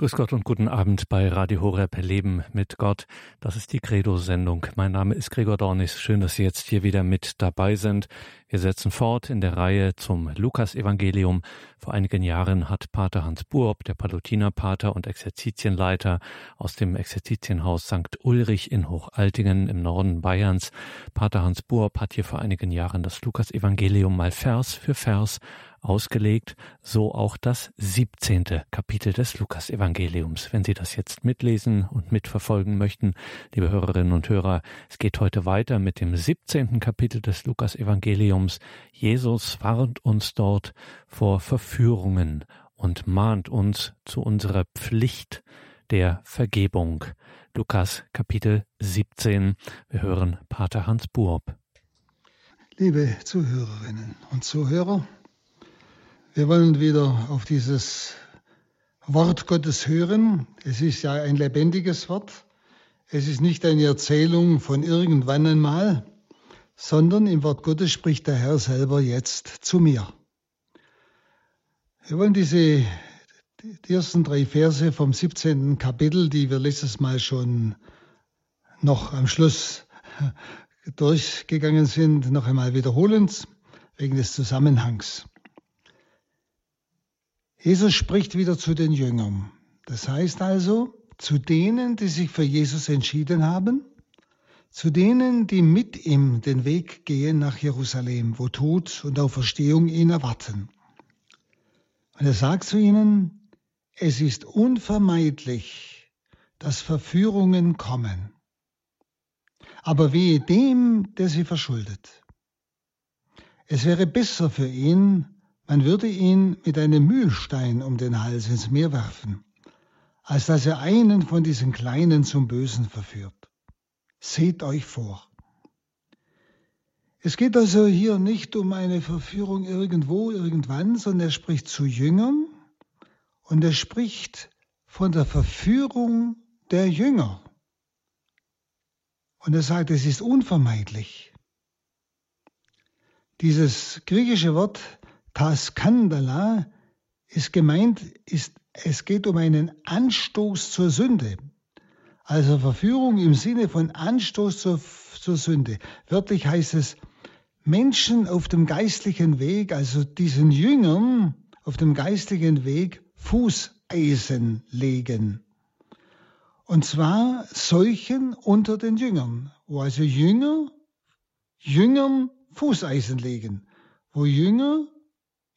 Grüß Gott und guten Abend bei Radio Horeb Leben mit Gott. Das ist die Credo-Sendung. Mein Name ist Gregor Dornis. Schön, dass Sie jetzt hier wieder mit dabei sind. Wir setzen fort in der Reihe zum Lukas-Evangelium. Vor einigen Jahren hat Pater Hans Buob, der Palutinerpater und Exerzitienleiter aus dem Exerzitienhaus St. Ulrich in Hochaltingen im Norden Bayerns, Pater Hans Buob hat hier vor einigen Jahren das Lukas-Evangelium mal Vers für Vers ausgelegt, so auch das 17. Kapitel des Lukas-Evangeliums. Wenn Sie das jetzt mitlesen und mitverfolgen möchten, liebe Hörerinnen und Hörer, es geht heute weiter mit dem 17. Kapitel des Lukas-Evangeliums. Jesus warnt uns dort vor Verführungen und mahnt uns zu unserer Pflicht der Vergebung. Lukas Kapitel 17. Wir hören Pater Hans Buob. Liebe Zuhörerinnen und Zuhörer, wir wollen wieder auf dieses Wort Gottes hören. Es ist ja ein lebendiges Wort. Es ist nicht eine Erzählung von irgendwann einmal, sondern im Wort Gottes spricht der Herr selber jetzt zu mir. Wir wollen diese die ersten drei Verse vom 17. Kapitel, die wir letztes Mal schon noch am Schluss durchgegangen sind, noch einmal wiederholen, wegen des Zusammenhangs. Jesus spricht wieder zu den Jüngern. Das heißt also, zu denen, die sich für Jesus entschieden haben, zu denen, die mit ihm den Weg gehen nach Jerusalem, wo Tod und Auferstehung ihn erwarten. Und er sagt zu ihnen, es ist unvermeidlich, dass Verführungen kommen. Aber wehe dem, der sie verschuldet. Es wäre besser für ihn, man würde ihn mit einem Mühlstein um den Hals ins Meer werfen, als dass er einen von diesen Kleinen zum Bösen verführt. Seht euch vor. Es geht also hier nicht um eine Verführung irgendwo, irgendwann, sondern er spricht zu Jüngern und er spricht von der Verführung der Jünger. Und er sagt, es ist unvermeidlich. Dieses griechische Wort Taskandala ist gemeint, ist, es geht um einen Anstoß zur Sünde. Also Verführung im Sinne von Anstoß zur, zur Sünde. Wörtlich heißt es, Menschen auf dem geistlichen Weg, also diesen Jüngern auf dem geistlichen Weg Fußeisen legen. Und zwar solchen unter den Jüngern, wo also Jünger Jüngern Fußeisen legen, wo Jünger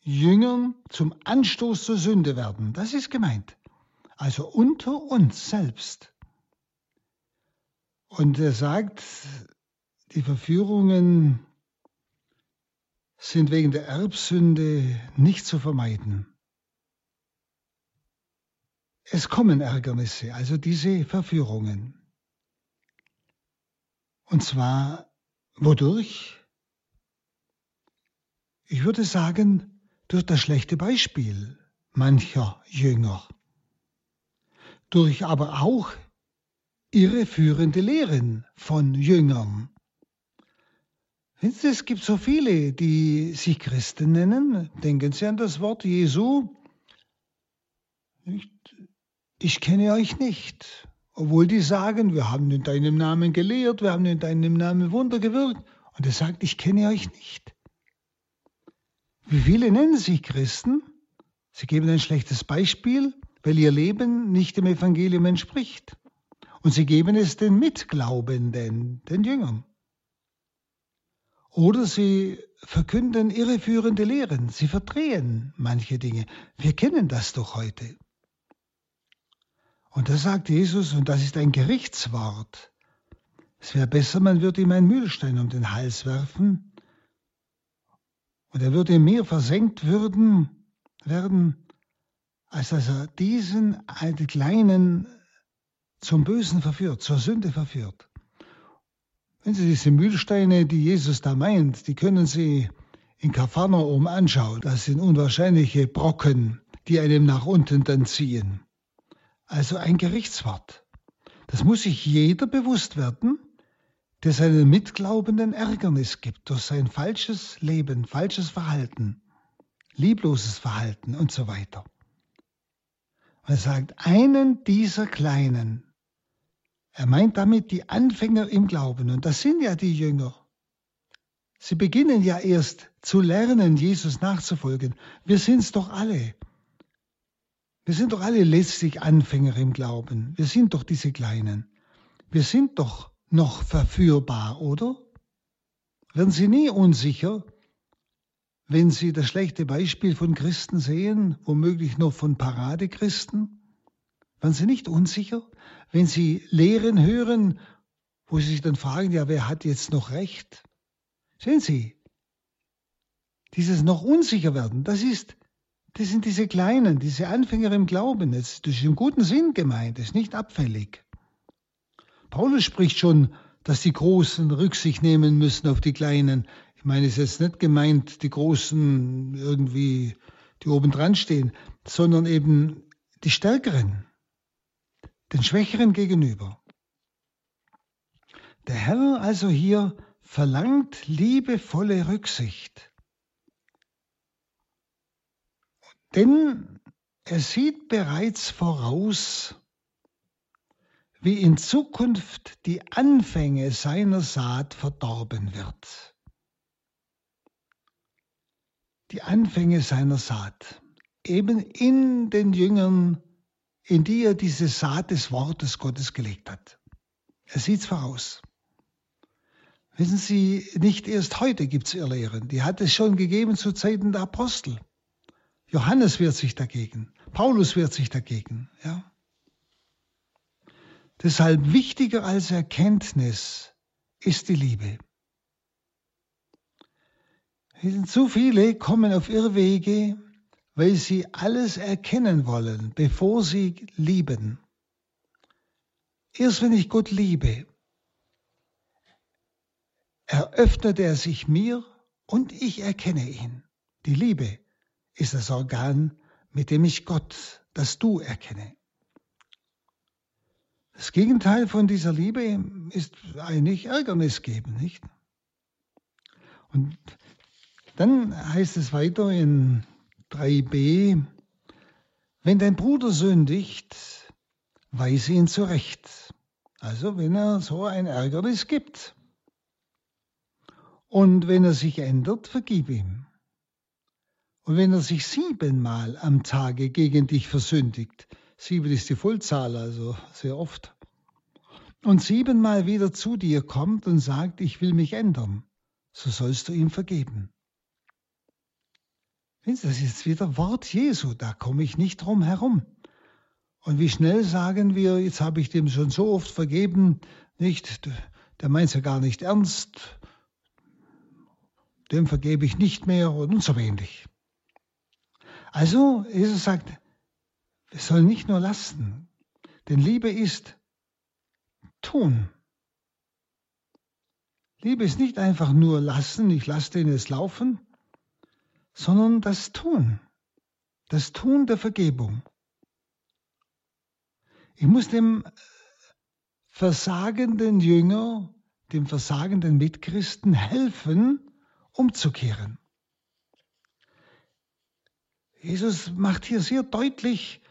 Jüngern zum Anstoß zur Sünde werden. Das ist gemeint. Also unter uns selbst. Und er sagt, die Verführungen sind wegen der Erbsünde nicht zu vermeiden. Es kommen Ärgernisse, also diese Verführungen. Und zwar wodurch? Ich würde sagen, durch das schlechte Beispiel mancher Jünger, durch aber auch irreführende Lehren von Jüngern. Es gibt so viele, die sich Christen nennen. Denken Sie an das Wort Jesu. Ich kenne euch nicht. Obwohl die sagen, wir haben in deinem Namen gelehrt, wir haben in deinem Namen Wunder gewirkt. Und er sagt, ich kenne euch nicht. Wie viele nennen sich Christen? Sie geben ein schlechtes Beispiel, weil ihr Leben nicht dem Evangelium entspricht. Und sie geben es den Mitglaubenden, den Jüngern. Oder sie verkünden irreführende Lehren, sie verdrehen manche Dinge. Wir kennen das doch heute. Und da sagt Jesus, und das ist ein Gerichtswort, es wäre besser, man würde ihm einen Mühlstein um den Hals werfen, und er würde im Meer versenkt würden, werden, als dass er diesen alten Kleinen zum Bösen verführt, zur Sünde verführt. Wenn Sie diese Mühlsteine, die Jesus da meint, die können Sie in Kapharnaum anschauen. Das sind unwahrscheinliche Brocken, die einem nach unten dann ziehen. Also ein Gerichtswort. Das muss sich jeder bewusst werden, der seinen Mitglaubenden Ärgernis gibt durch sein falsches Leben, falsches Verhalten, liebloses Verhalten und so weiter. Er sagt, einen dieser Kleinen. Er meint damit die Anfänger im Glauben. Und das sind ja die Jünger. Sie beginnen ja erst zu lernen, Jesus nachzufolgen. Wir sind es doch alle. Wir sind doch alle letztlich Anfänger im Glauben. Wir sind doch diese Kleinen. Wir sind doch noch verführbar, oder? Werden Sie nie unsicher, wenn Sie das schlechte Beispiel von Christen sehen, womöglich noch von Paradechristen? Werden Sie nicht unsicher, wenn Sie Lehren hören, wo Sie sich dann fragen, ja, wer hat jetzt noch recht? Sehen Sie, dieses noch unsicher werden, das ist, das sind diese Kleinen, diese Anfänger im Glauben. Das ist im guten Sinn gemeint, das ist nicht abfällig. Paulus spricht schon, dass die Großen Rücksicht nehmen müssen auf die Kleinen. Ich meine, es ist jetzt nicht gemeint, die Großen irgendwie, die oben dran stehen, sondern eben die Stärkeren, den Schwächeren gegenüber. Der Herr also hier verlangt liebevolle Rücksicht. Denn er sieht bereits voraus, wie in Zukunft die Anfänge seiner Saat verdorben wird die Anfänge seiner Saat, eben in den Jüngern, in die er diese Saat des Wortes Gottes gelegt hat. Er sieht es voraus. Wissen Sie, nicht erst heute gibt es Irrlehren, die hat es schon gegeben zu Zeiten der Apostel. Johannes wehrt sich dagegen, Paulus wehrt sich dagegen. Ja? Deshalb wichtiger als Erkenntnis ist die Liebe. Zu viele kommen auf Irrwege, weil sie alles erkennen wollen, bevor sie lieben. Erst wenn ich Gott liebe, eröffnet er sich mir und ich erkenne ihn. Die Liebe ist das Organ, mit dem ich Gott, das Du erkenne. Das Gegenteil von dieser Liebe ist eigentlich Ärgernis geben, nicht? Und dann heißt es weiter in 3b, wenn dein Bruder sündigt, weise ihn zurecht. Also wenn er so ein Ärgernis gibt. Und wenn er sich ändert, vergib ihm. Und wenn er sich siebenmal am Tage gegen dich versündigt, sieben ist die Vollzahl, also sehr oft, und siebenmal wieder zu dir kommt und sagt, ich will mich ändern, so sollst du ihm vergeben. Das ist wieder Wort Jesu, da komme ich nicht drum herum. Und wie schnell sagen wir, jetzt habe ich dem schon so oft vergeben, nicht, der meint es ja gar nicht ernst, dem vergebe ich nicht mehr und so ähnlich. Also, Jesus sagt, wir sollen nicht nur lassen, denn Liebe ist tun. Liebe ist nicht einfach nur lassen, ich lasse den es laufen, sondern das Tun, das Tun der Vergebung. Ich muss dem versagenden Jünger, dem versagenden Mitchristen helfen, umzukehren. Jesus macht hier sehr deutlich,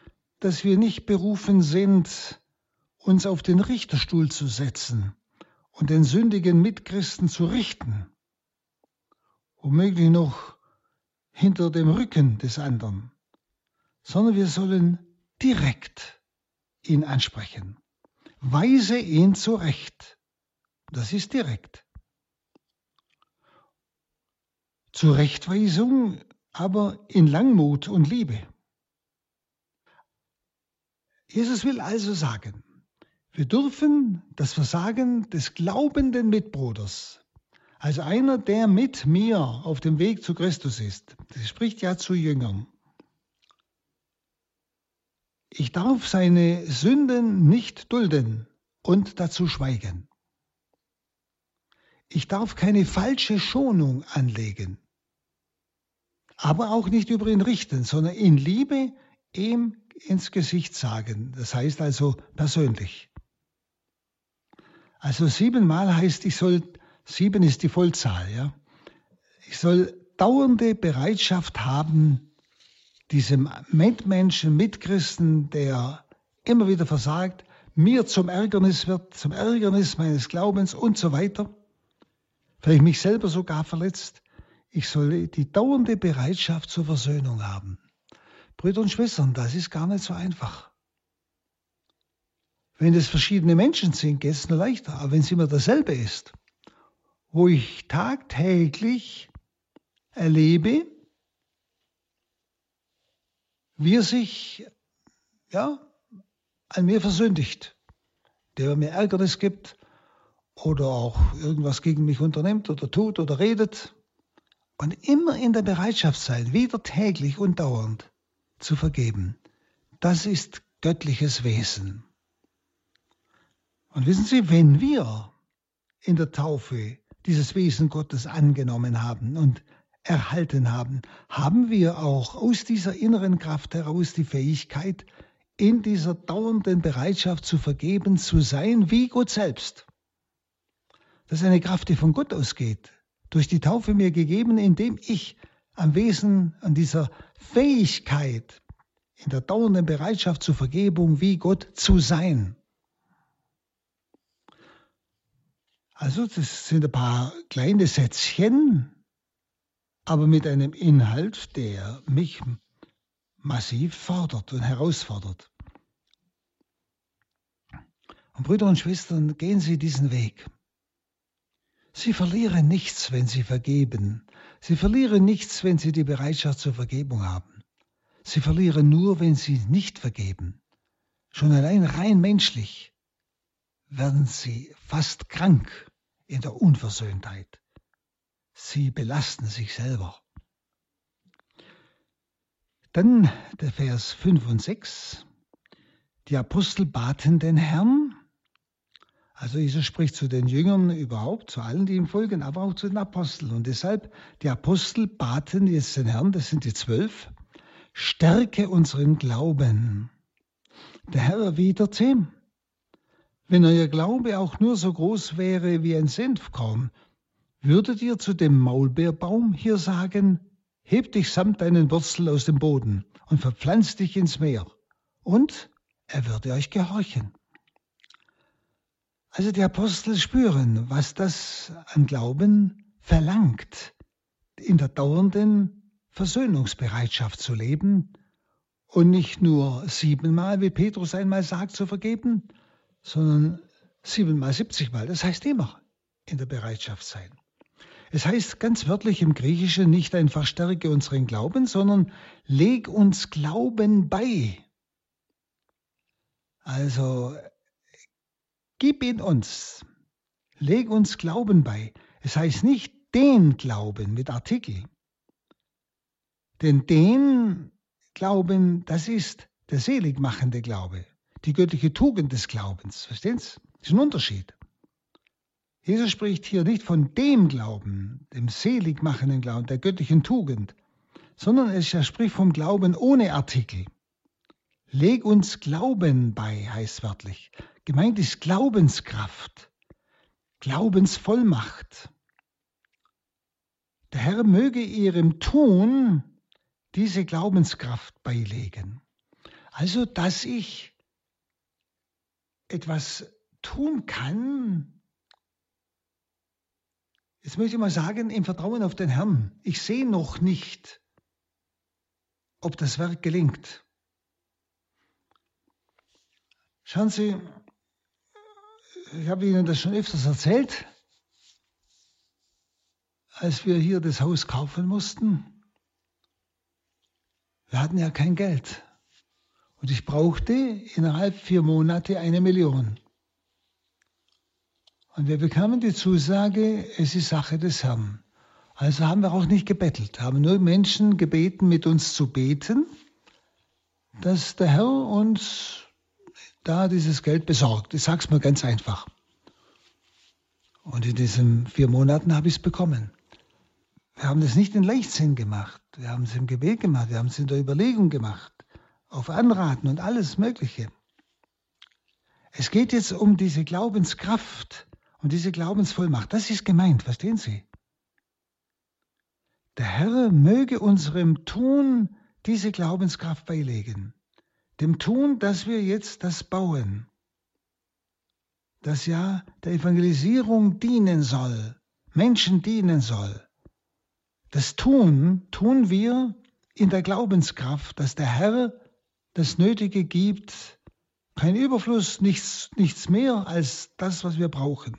dass wir nicht berufen sind, uns auf den Richterstuhl zu setzen und den sündigen Mitchristen zu richten, womöglich noch hinter dem Rücken des anderen, sondern wir sollen direkt ihn ansprechen. Weise ihn zurecht. Das ist direkt. Zurechtweisung aber in Langmut und Liebe. Jesus will also sagen, wir dürfen das Versagen des glaubenden Mitbruders also einer, der mit mir auf dem Weg zu Christus ist. Das spricht ja zu Jüngern. Ich darf seine Sünden nicht dulden und dazu schweigen. Ich darf keine falsche Schonung anlegen, aber auch nicht über ihn richten, sondern in Liebe ihm ins Gesicht sagen. Das heißt also persönlich. Also siebenmal heißt, ich soll Sieben ist die Vollzahl. Ja? Ich soll dauernde Bereitschaft haben, diesem Mitmenschen, Mitchristen, der immer wieder versagt, mir zum Ärgernis wird, zum Ärgernis meines Glaubens und so weiter, vielleicht mich selber sogar verletzt, ich soll die dauernde Bereitschaft zur Versöhnung haben. Brüder und Schwestern, das ist gar nicht so einfach. Wenn es verschiedene Menschen sind, geht es nur leichter. Aber wenn es immer dasselbe ist, wo ich tagtäglich erlebe, wie er sich ja, an mir versündigt, der mir Ärgernis gibt oder auch irgendwas gegen mich unternimmt oder tut oder redet. Und immer in der Bereitschaft sein, wieder täglich und dauernd zu vergeben. Das ist göttliches Wesen. Und wissen Sie, wenn wir in der Taufe dieses Wesen Gottes angenommen haben und erhalten haben, haben wir auch aus dieser inneren Kraft heraus die Fähigkeit, in dieser dauernden Bereitschaft zu vergeben, zu sein wie Gott selbst. Das ist eine Kraft, die von Gott ausgeht, durch die Taufe mir gegeben, indem ich am Wesen, an dieser Fähigkeit, in der dauernden Bereitschaft zur Vergebung wie Gott zu sein. Also das sind ein paar kleine Sätzchen, aber mit einem Inhalt, der mich massiv fordert und herausfordert. Und Brüder und Schwestern, gehen Sie diesen Weg. Sie verlieren nichts, wenn Sie vergeben. Sie verlieren nichts, wenn Sie die Bereitschaft zur Vergebung haben. Sie verlieren nur, wenn Sie nicht vergeben. Schon allein rein menschlich werden Sie fast krank in der Unversöhntheit. Sie belasten sich selber. Dann der Vers 5 und 6. Die Apostel baten den Herrn, also Jesus spricht zu den Jüngern überhaupt, zu allen, die ihm folgen, aber auch zu den Aposteln. Und deshalb, die Apostel baten jetzt den Herrn, das sind die zwölf, stärke unseren Glauben. Der Herr erwiderte, wenn euer Glaube auch nur so groß wäre wie ein Senfkorn, würdet ihr zu dem Maulbeerbaum hier sagen, heb dich samt deinen Wurzeln aus dem Boden und verpflanz dich ins Meer, und er würde euch gehorchen. Also die Apostel spüren, was das an Glauben verlangt, in der dauernden Versöhnungsbereitschaft zu leben und nicht nur siebenmal, wie Petrus einmal sagt, zu vergeben, sondern siebenmal, siebzigmal. Das heißt immer in der Bereitschaft sein. Es heißt ganz wörtlich im Griechischen nicht einfach stärke unseren Glauben, sondern leg uns Glauben bei. Also gib ihn uns, leg uns Glauben bei. Es heißt nicht den Glauben mit Artikel. Denn den Glauben, das ist der seligmachende Glaube die göttliche Tugend des Glaubens. Verstehen Sie? Das ist ein Unterschied. Jesus spricht hier nicht von dem Glauben, dem seligmachenden Glauben, der göttlichen Tugend, sondern er spricht vom Glauben ohne Artikel. Leg uns Glauben bei, heißt wörtlich. Gemeint ist Glaubenskraft, Glaubensvollmacht. Der Herr möge ihrem Tun diese Glaubenskraft beilegen. Also, dass ich etwas tun kann, jetzt möchte ich mal sagen, im Vertrauen auf den Herrn. Ich sehe noch nicht, ob das Werk gelingt. Schauen Sie, ich habe Ihnen das schon öfters erzählt, als wir hier das Haus kaufen mussten. Wir hatten ja kein Geld. Und ich brauchte innerhalb vier Monate eine Million. Und wir bekamen die Zusage, es ist Sache des Herrn. Also haben wir auch nicht gebettelt, haben nur Menschen gebeten, mit uns zu beten, dass der Herr uns da dieses Geld besorgt. Ich sage es mal ganz einfach. Und in diesen vier Monaten habe ich es bekommen. Wir haben das nicht in Leichtsinn gemacht. Wir haben es im Gebet gemacht. Wir haben es in der Überlegung gemacht auf Anraten und alles Mögliche. Es geht jetzt um diese Glaubenskraft und diese Glaubensvollmacht. Das ist gemeint, verstehen Sie? Der Herr möge unserem Tun diese Glaubenskraft beilegen. Dem Tun, dass wir jetzt das bauen, das ja der Evangelisierung dienen soll, Menschen dienen soll. Das Tun tun wir in der Glaubenskraft, dass der Herr das Nötige gibt, kein Überfluss, nichts, nichts mehr als das, was wir brauchen.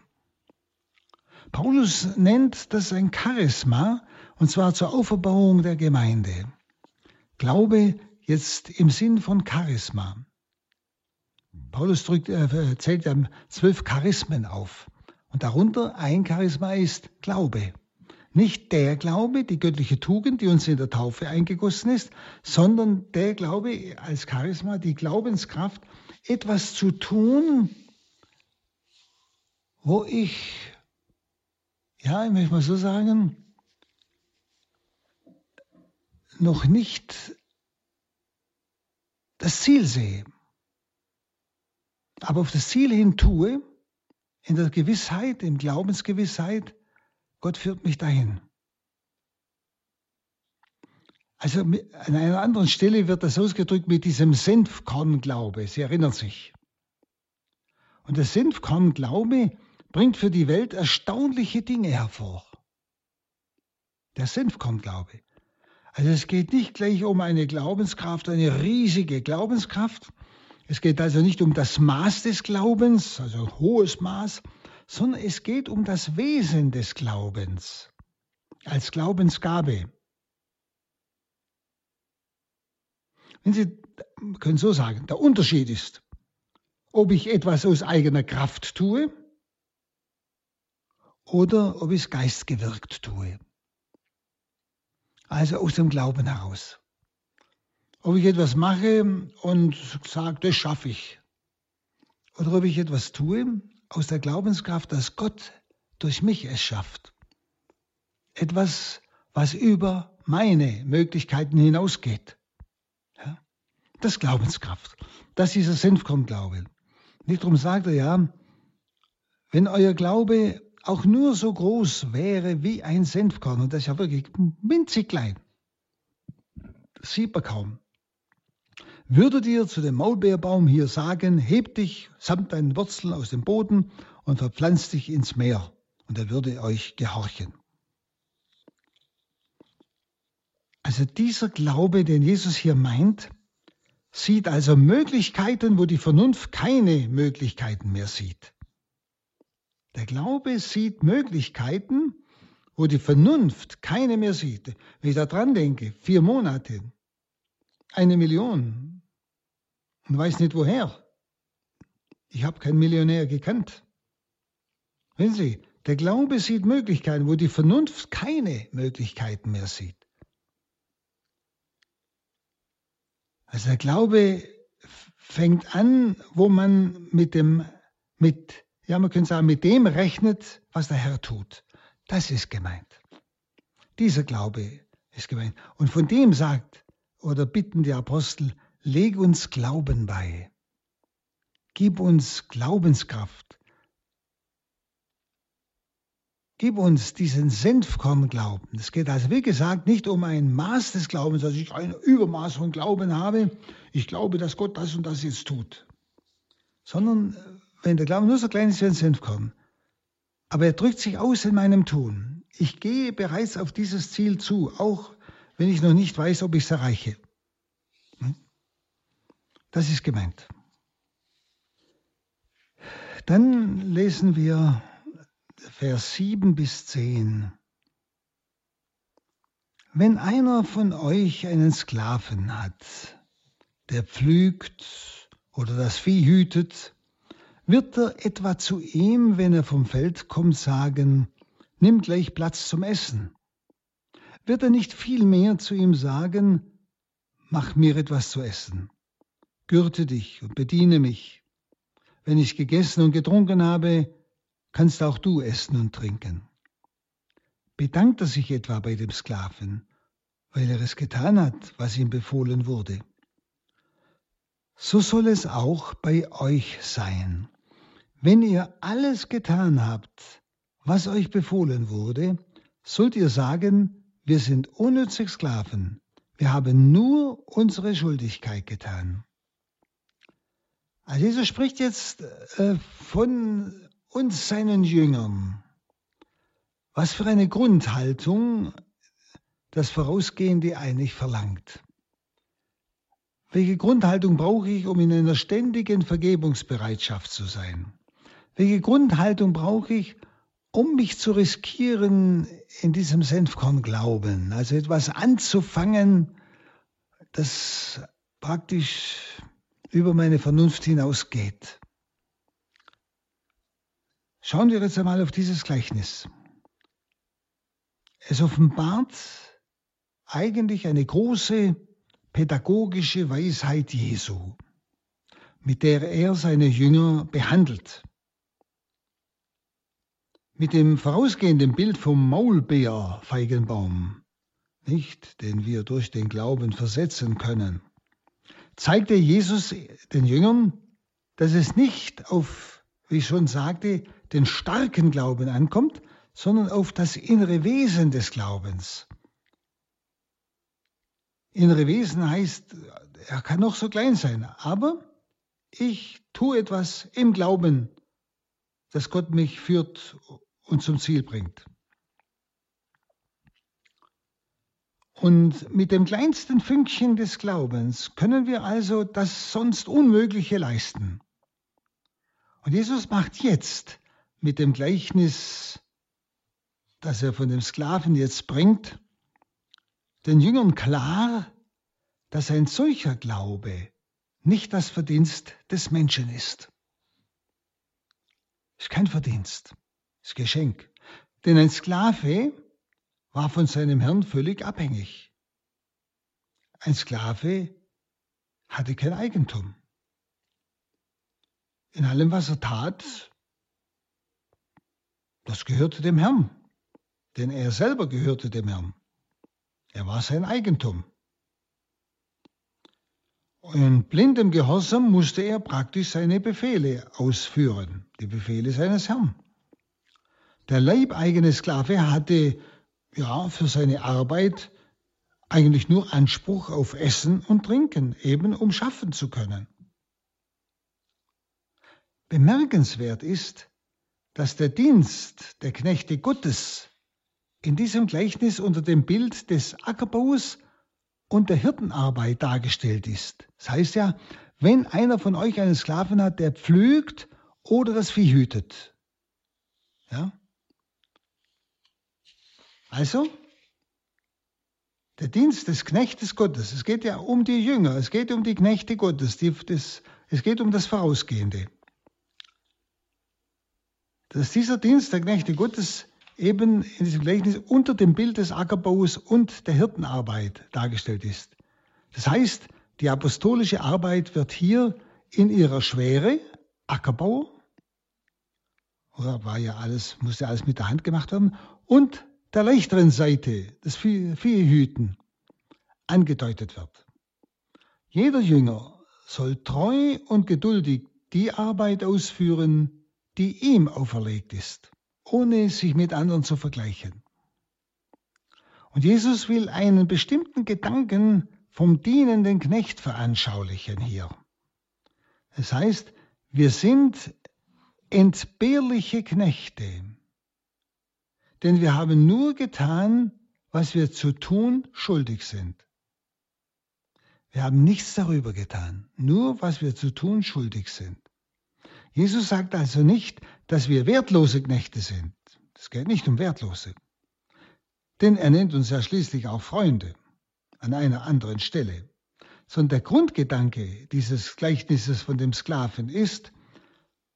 Paulus nennt das ein Charisma, und zwar zur Auferbauung der Gemeinde. Glaube jetzt im Sinn von Charisma. Paulus drückt, äh, zählt ja zwölf Charismen auf. Und darunter ein Charisma ist Glaube. Nicht der Glaube, die göttliche Tugend, die uns in der Taufe eingegossen ist, sondern der Glaube als Charisma, die Glaubenskraft, etwas zu tun, wo ich, ja, ich möchte mal so sagen, noch nicht das Ziel sehe, aber auf das Ziel hin tue, in der Gewissheit, in Glaubensgewissheit, Gott führt mich dahin. Also an einer anderen Stelle wird das ausgedrückt mit diesem Senfkornglaube. Sie erinnern sich. Und der Senfkornglaube bringt für die Welt erstaunliche Dinge hervor. Der Senfkornglaube. Also es geht nicht gleich um eine Glaubenskraft, eine riesige Glaubenskraft. Es geht also nicht um das Maß des Glaubens, also ein hohes Maß, sondern es geht um das Wesen des Glaubens als Glaubensgabe. Wenn Sie können so sagen, der Unterschied ist, ob ich etwas aus eigener Kraft tue oder ob ich es geistgewirkt tue. Also aus dem Glauben heraus. Ob ich etwas mache und sage, das schaffe ich. Oder ob ich etwas tue aus der Glaubenskraft, dass Gott durch mich es schafft. Etwas, was über meine Möglichkeiten hinausgeht. Ja? Das Glaubenskraft. Das ist dieser Senfkornglaube. Nicht darum sagt er ja, wenn euer Glaube auch nur so groß wäre wie ein Senfkorn, und das ist ja wirklich winzig klein, sieht man kaum, Würdet ihr zu dem Maulbeerbaum hier sagen, heb dich samt deinen Wurzeln aus dem Boden und verpflanz dich ins Meer, und er würde euch gehorchen. Also dieser Glaube, den Jesus hier meint, sieht also Möglichkeiten, wo die Vernunft keine Möglichkeiten mehr sieht. Der Glaube sieht Möglichkeiten, wo die Vernunft keine mehr sieht. Wenn ich da dran denke, vier Monate, eine Million und weiß nicht woher. Ich habe keinen Millionär gekannt. Wenn Sie, der Glaube sieht Möglichkeiten, wo die Vernunft keine Möglichkeiten mehr sieht. Also der Glaube fängt an, wo man mit dem, mit, ja, man könnte sagen, mit dem rechnet, was der Herr tut. Das ist gemeint. Dieser Glaube ist gemeint. Und von dem sagt oder bitten die Apostel, leg uns Glauben bei. Gib uns Glaubenskraft. Gib uns diesen Senfkorn-Glauben. Es geht also, wie gesagt, nicht um ein Maß des Glaubens, dass ich ein Übermaß von Glauben habe. Ich glaube, dass Gott das und das jetzt tut. Sondern, wenn der Glaube nur so klein ist wie ein Senfkorn, aber er drückt sich aus in meinem Tun. Ich gehe bereits auf dieses Ziel zu, auch wenn ich noch nicht weiß, ob ich es erreiche. Hm? Das ist gemeint. Dann lesen wir Vers 7 bis 10. Wenn einer von euch einen Sklaven hat, der pflügt oder das Vieh hütet, wird er etwa zu ihm, wenn er vom Feld kommt, sagen, nimm gleich Platz zum Essen wird er nicht vielmehr zu ihm sagen, mach mir etwas zu essen, gürte dich und bediene mich. Wenn ich gegessen und getrunken habe, kannst auch du essen und trinken. Bedankt er sich etwa bei dem Sklaven, weil er es getan hat, was ihm befohlen wurde. So soll es auch bei euch sein. Wenn ihr alles getan habt, was euch befohlen wurde, sollt ihr sagen, wir sind unnützige Sklaven. Wir haben nur unsere Schuldigkeit getan. Also Jesus spricht jetzt äh, von uns, seinen Jüngern. Was für eine Grundhaltung das Vorausgehende eigentlich verlangt. Welche Grundhaltung brauche ich, um in einer ständigen Vergebungsbereitschaft zu sein? Welche Grundhaltung brauche ich, um mich zu riskieren in diesem Senfkorn-Glauben? Also etwas anzufangen, das praktisch über meine Vernunft hinausgeht. Schauen wir jetzt einmal auf dieses Gleichnis. Es offenbart eigentlich eine große pädagogische Weisheit Jesu, mit der er seine Jünger behandelt. Mit dem vorausgehenden Bild vom Maulbeerfeigenbaum, nicht, den wir durch den Glauben versetzen können, zeigte Jesus den Jüngern, dass es nicht auf, wie ich schon sagte, den starken Glauben ankommt, sondern auf das innere Wesen des Glaubens. Innere Wesen heißt, er kann noch so klein sein, aber ich tue etwas im Glauben, dass Gott mich führt und zum Ziel bringt. Und mit dem kleinsten Fünkchen des Glaubens können wir also das sonst Unmögliche leisten. Und Jesus macht jetzt mit dem Gleichnis, das er von dem Sklaven jetzt bringt, den Jüngern klar, dass ein solcher Glaube nicht das Verdienst des Menschen ist. Ist kein Verdienst, ist Geschenk. Denn ein Sklave war von seinem Herrn völlig abhängig. Ein Sklave hatte kein Eigentum. In allem, was er tat, das gehörte dem Herrn, denn er selber gehörte dem Herrn. Er war sein Eigentum. In blindem Gehorsam musste er praktisch seine Befehle ausführen, die Befehle seines Herrn. Der leibeigene Sklave hatte ja für seine Arbeit eigentlich nur Anspruch auf Essen und Trinken, eben um schaffen zu können. Bemerkenswert ist, dass der Dienst der Knechte Gottes in diesem Gleichnis unter dem Bild des Ackerbaus und der Hirtenarbeit dargestellt ist. Das heißt ja, wenn einer von euch einen Sklaven hat, der pflügt oder das Vieh hütet. Ja? Also, der Dienst des Knechtes Gottes, es geht ja um die Jünger, es geht um die Knechte Gottes, die, das, es geht um das Vorausgehende. Dass dieser Dienst der Knechte Gottes eben in diesem Gleichnis unter dem Bild des Ackerbaus und der Hirtenarbeit dargestellt ist. Das heißt, die apostolische Arbeit wird hier in ihrer Schwere, Ackerbau, oder war ja alles, musste alles mit der Hand gemacht werden, und der leichteren Seite, das Viehhüten, angedeutet wird. Jeder Jünger soll treu und geduldig die Arbeit ausführen, die ihm auferlegt ist ohne sich mit anderen zu vergleichen. Und Jesus will einen bestimmten Gedanken vom dienenden Knecht veranschaulichen hier. Das heißt, wir sind entbehrliche Knechte, denn wir haben nur getan, was wir zu tun schuldig sind. Wir haben nichts darüber getan, nur was wir zu tun schuldig sind. Jesus sagt also nicht, dass wir wertlose Knechte sind. Es geht nicht um Wertlose. Denn er nennt uns ja schließlich auch Freunde an einer anderen Stelle. Sondern der Grundgedanke dieses Gleichnisses von dem Sklaven ist,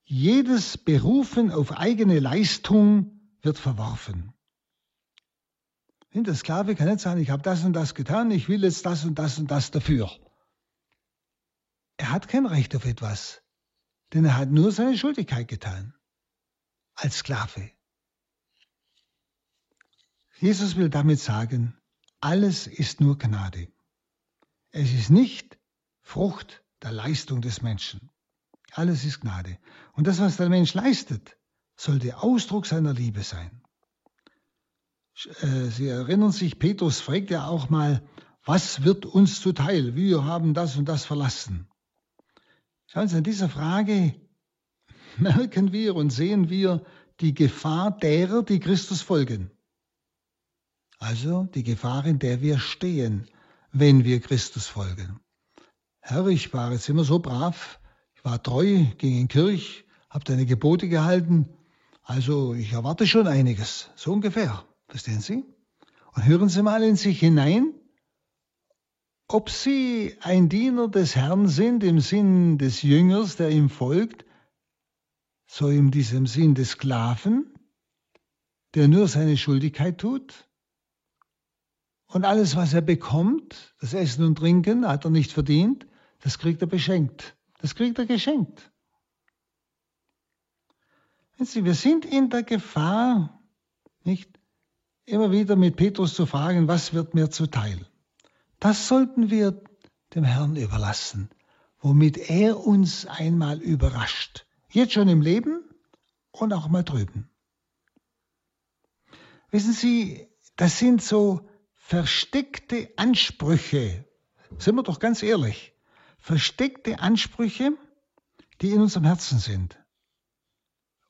jedes Berufen auf eigene Leistung wird verworfen. Der Sklave kann nicht sagen, ich habe das und das getan, ich will jetzt das und das und das dafür. Er hat kein Recht auf etwas, denn er hat nur seine Schuldigkeit getan als Sklave. Jesus will damit sagen, alles ist nur Gnade. Es ist nicht Frucht der Leistung des Menschen. Alles ist Gnade. Und das, was der Mensch leistet, sollte Ausdruck seiner Liebe sein. Äh, Sie erinnern sich, Petrus fragt ja auch mal, was wird uns zuteil? Wir haben das und das verlassen. Schauen Sie, an dieser Frage merken wir und sehen wir die Gefahr derer, die Christus folgen. Also die Gefahr, in der wir stehen, wenn wir Christus folgen. Herr, ich war jetzt immer so brav, ich war treu, ging in Kirch, habe deine Gebote gehalten, also ich erwarte schon einiges, so ungefähr, verstehen Sie? Und hören Sie mal in sich hinein, ob Sie ein Diener des Herrn sind im Sinn des Jüngers, der ihm folgt, so in diesem Sinn des Sklaven, der nur seine Schuldigkeit tut, und alles, was er bekommt, das Essen und Trinken, hat er nicht verdient, das kriegt er beschenkt. Das kriegt er geschenkt. Sie, wir sind in der Gefahr, nicht immer wieder mit Petrus zu fragen, was wird mir zuteil? Das sollten wir dem Herrn überlassen, womit er uns einmal überrascht. Jetzt schon im Leben und auch mal drüben. Wissen Sie, das sind so versteckte Ansprüche, sind wir doch ganz ehrlich, versteckte Ansprüche, die in unserem Herzen sind.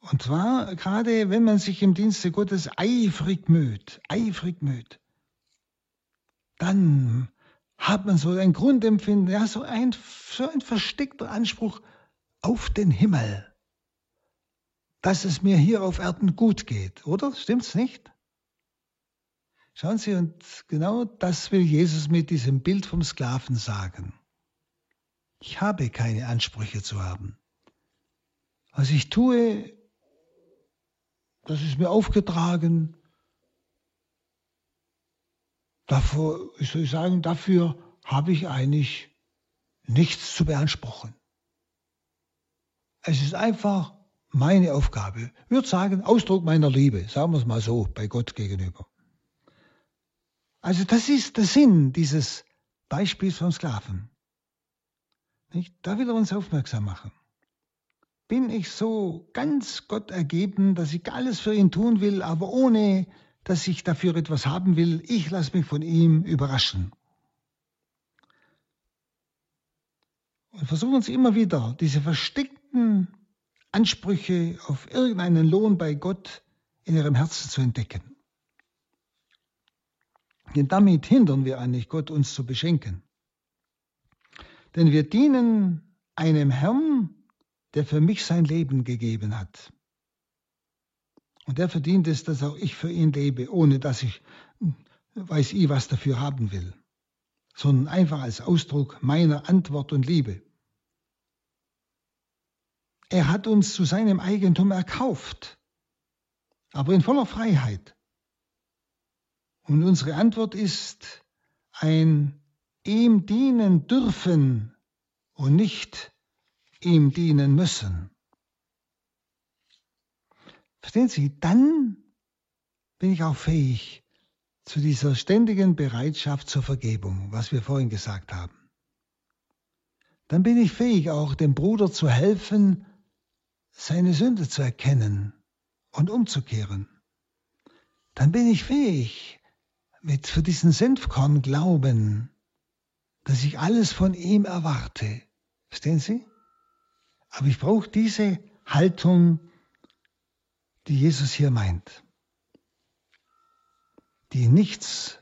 Und zwar gerade, wenn man sich im Dienste Gottes eifrig müht, eifrig müht, dann hat man so ein Grundempfinden, ja, so ein, so ein versteckter Anspruch auf den Himmel, dass es mir hier auf Erden gut geht, oder? Stimmt's nicht? Schauen Sie, und genau das will Jesus mit diesem Bild vom Sklaven sagen. Ich habe keine Ansprüche zu haben. Was ich tue, das ist mir aufgetragen. Davor, ich soll sagen, dafür habe ich eigentlich nichts zu beanspruchen. Es ist einfach meine Aufgabe. Ich würde sagen, Ausdruck meiner Liebe, sagen wir es mal so, bei Gott gegenüber. Also das ist der Sinn dieses Beispiels vom Sklaven. Nicht? Da will er uns aufmerksam machen. Bin ich so ganz Gott ergeben, dass ich alles für ihn tun will, aber ohne, dass ich dafür etwas haben will, ich lasse mich von ihm überraschen. Und versuchen Sie immer wieder, diese versteckten Ansprüche auf irgendeinen Lohn bei Gott in Ihrem Herzen zu entdecken. Denn damit hindern wir eigentlich Gott, uns zu beschenken. Denn wir dienen einem Herrn, der für mich sein Leben gegeben hat. Und der verdient es, dass auch ich für ihn lebe, ohne dass ich weiß ich was dafür haben will, sondern einfach als Ausdruck meiner Antwort und Liebe. Er hat uns zu seinem Eigentum erkauft, aber in voller Freiheit. Und unsere Antwort ist ein ihm dienen dürfen und nicht ihm dienen müssen. Verstehen Sie, dann bin ich auch fähig zu dieser ständigen Bereitschaft zur Vergebung, was wir vorhin gesagt haben. Dann bin ich fähig, auch dem Bruder zu helfen, seine Sünde zu erkennen und umzukehren. Dann bin ich fähig, mit für diesen Senfkorn glauben, dass ich alles von ihm erwarte. Verstehen Sie? Aber ich brauche diese Haltung, die Jesus hier meint, die nichts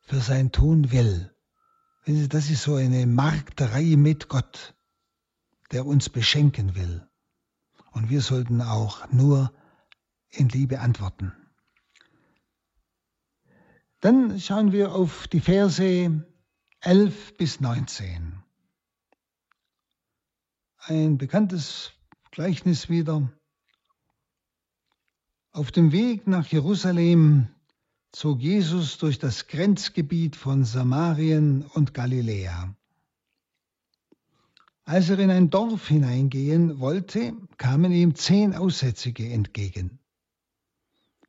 für sein Tun will. Das ist so eine Markterei mit Gott, der uns beschenken will. Und wir sollten auch nur in Liebe antworten. Dann schauen wir auf die Verse 11 bis 19. Ein bekanntes Gleichnis wieder. Auf dem Weg nach Jerusalem zog Jesus durch das Grenzgebiet von Samarien und Galiläa. Als er in ein Dorf hineingehen wollte, kamen ihm zehn Aussätzige entgegen.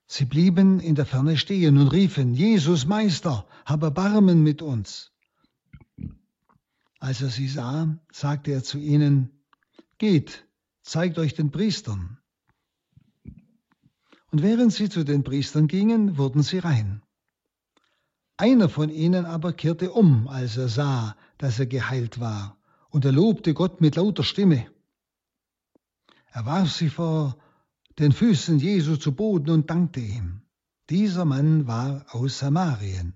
Sie blieben in der Ferne stehen und riefen, Jesus Meister, hab Erbarmen mit uns. Als er sie sah, sagte er zu ihnen, Geht, zeigt euch den Priestern. Und während sie zu den Priestern gingen, wurden sie rein. Einer von ihnen aber kehrte um, als er sah, dass er geheilt war, und er lobte Gott mit lauter Stimme. Er warf sich vor den Füßen Jesu zu Boden und dankte ihm. Dieser Mann war aus Samarien.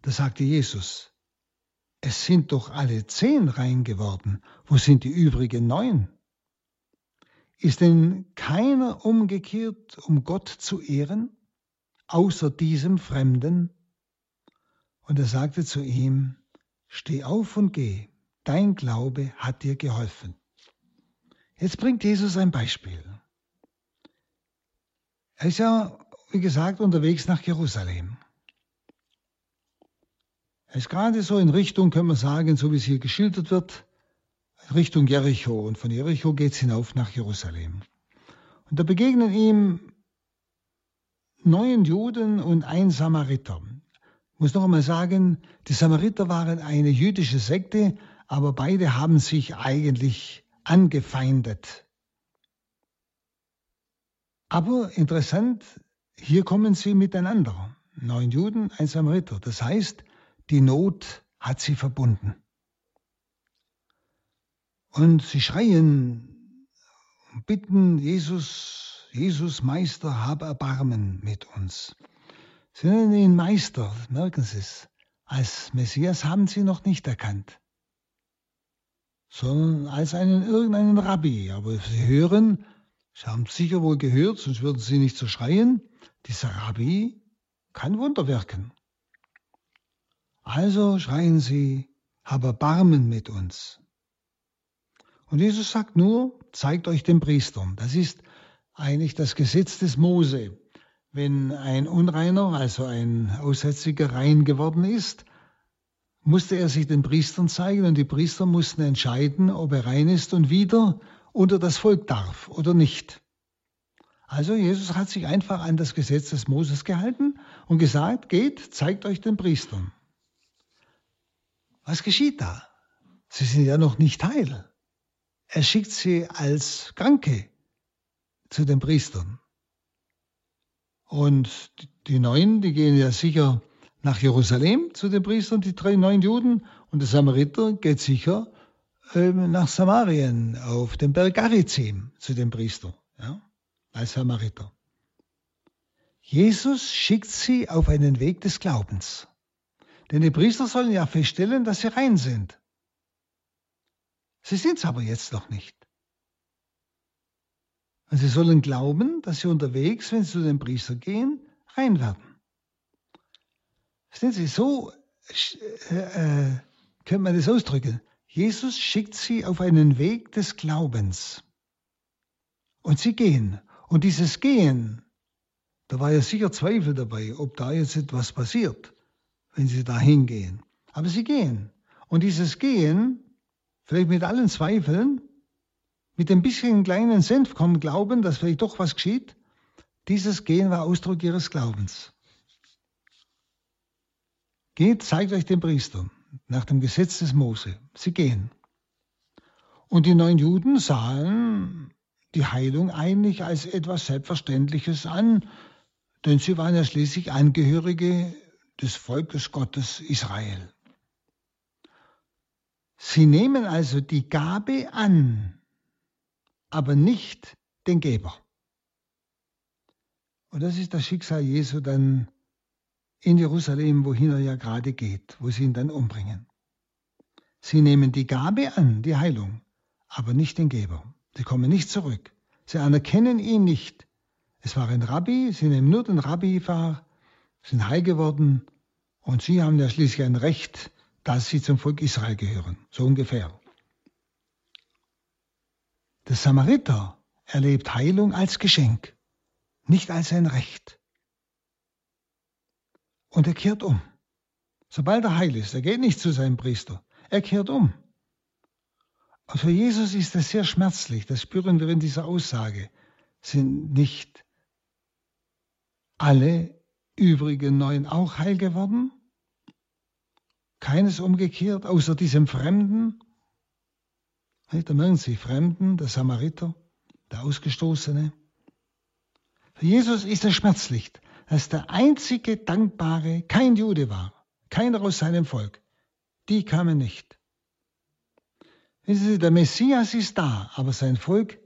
Da sagte Jesus, es sind doch alle zehn rein geworden, wo sind die übrigen neun? Ist denn keiner umgekehrt, um Gott zu ehren, außer diesem Fremden? Und er sagte zu ihm, Steh auf und geh, dein Glaube hat dir geholfen. Jetzt bringt Jesus ein Beispiel. Er ist ja, wie gesagt, unterwegs nach Jerusalem. Er ist gerade so in Richtung, können wir sagen, so wie es hier geschildert wird, Richtung Jericho. Und von Jericho geht es hinauf nach Jerusalem. Und da begegnen ihm neun Juden und ein Samariter. Ich muss noch einmal sagen, die Samariter waren eine jüdische Sekte, aber beide haben sich eigentlich angefeindet. Aber interessant, hier kommen sie miteinander. Neun Juden, ein Samariter. Das heißt, die Not hat sie verbunden. Und sie schreien und bitten Jesus, Jesus Meister, hab Erbarmen mit uns. Sie nennen ihn Meister, merken Sie es. Als Messias haben sie noch nicht erkannt, sondern als einen irgendeinen Rabbi. Aber sie hören, sie haben sicher wohl gehört, sonst würden sie nicht so schreien, dieser Rabbi kann Wunder wirken. Also schreien sie, hab Erbarmen mit uns. Und Jesus sagt nur, zeigt euch den Priestern. Das ist eigentlich das Gesetz des Mose. Wenn ein Unreiner, also ein Aussätziger, rein geworden ist, musste er sich den Priestern zeigen und die Priester mussten entscheiden, ob er rein ist und wieder unter das Volk darf oder nicht. Also Jesus hat sich einfach an das Gesetz des Moses gehalten und gesagt, geht, zeigt euch den Priestern. Was geschieht da? Sie sind ja noch nicht heil. Er schickt sie als Kranke zu den Priestern. Und die Neuen, die gehen ja sicher nach Jerusalem zu den Priestern, die drei neuen Juden. Und der Samariter geht sicher ähm, nach Samarien auf den Berg Garizim zu den Priestern, ja, als Samariter. Jesus schickt sie auf einen Weg des Glaubens. Denn die Priester sollen ja feststellen, dass sie rein sind. Sie sind es aber jetzt noch nicht. Und sie sollen glauben, dass sie unterwegs, wenn sie zu den Priester gehen, rein werden. Verstehen Sie, so äh, äh, könnte man das ausdrücken. Jesus schickt sie auf einen Weg des Glaubens. Und sie gehen. Und dieses Gehen, da war ja sicher Zweifel dabei, ob da jetzt etwas passiert, wenn sie da hingehen. Aber sie gehen. Und dieses Gehen, vielleicht mit allen Zweifeln, mit ein bisschen kleinen Senfkorn glauben, dass vielleicht doch was geschieht, dieses Gehen war Ausdruck ihres Glaubens. Geht, zeigt euch den Priestern nach dem Gesetz des Mose. Sie gehen. Und die neun Juden sahen die Heilung eigentlich als etwas Selbstverständliches an, denn sie waren ja schließlich Angehörige des Volkes Gottes Israel. Sie nehmen also die Gabe an, aber nicht den Geber. Und das ist das Schicksal Jesu dann in Jerusalem, wohin er ja gerade geht, wo sie ihn dann umbringen. Sie nehmen die Gabe an, die Heilung, aber nicht den Geber. Sie kommen nicht zurück. Sie anerkennen ihn nicht. Es war ein Rabbi, sie nehmen nur den Rabbi wahr, sind heil geworden und sie haben ja schließlich ein Recht, dass sie zum Volk Israel gehören. So ungefähr. Der Samariter erlebt Heilung als Geschenk, nicht als ein Recht. Und er kehrt um. Sobald er heil ist, er geht nicht zu seinem Priester, er kehrt um. Und für Jesus ist das sehr schmerzlich, das spüren wir in dieser Aussage, sind nicht alle übrigen Neuen auch heil geworden? Keines umgekehrt, außer diesem Fremden, da merken Sie, Fremden, der Samariter, der Ausgestoßene. Für Jesus ist es schmerzlich. dass der einzige Dankbare kein Jude war, keiner aus seinem Volk. Die kamen nicht. Wissen Sie, der Messias ist da, aber sein Volk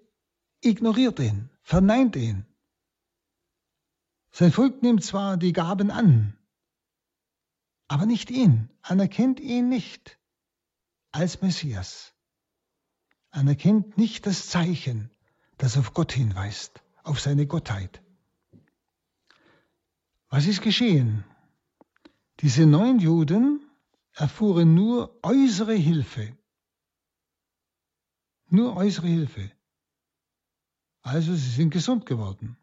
ignoriert ihn, verneint ihn. Sein Volk nimmt zwar die Gaben an, aber nicht ihn, anerkennt ihn nicht als Messias, anerkennt nicht das Zeichen, das auf Gott hinweist, auf seine Gottheit. Was ist geschehen? Diese neun Juden erfuhren nur äußere Hilfe. Nur äußere Hilfe. Also sie sind gesund geworden.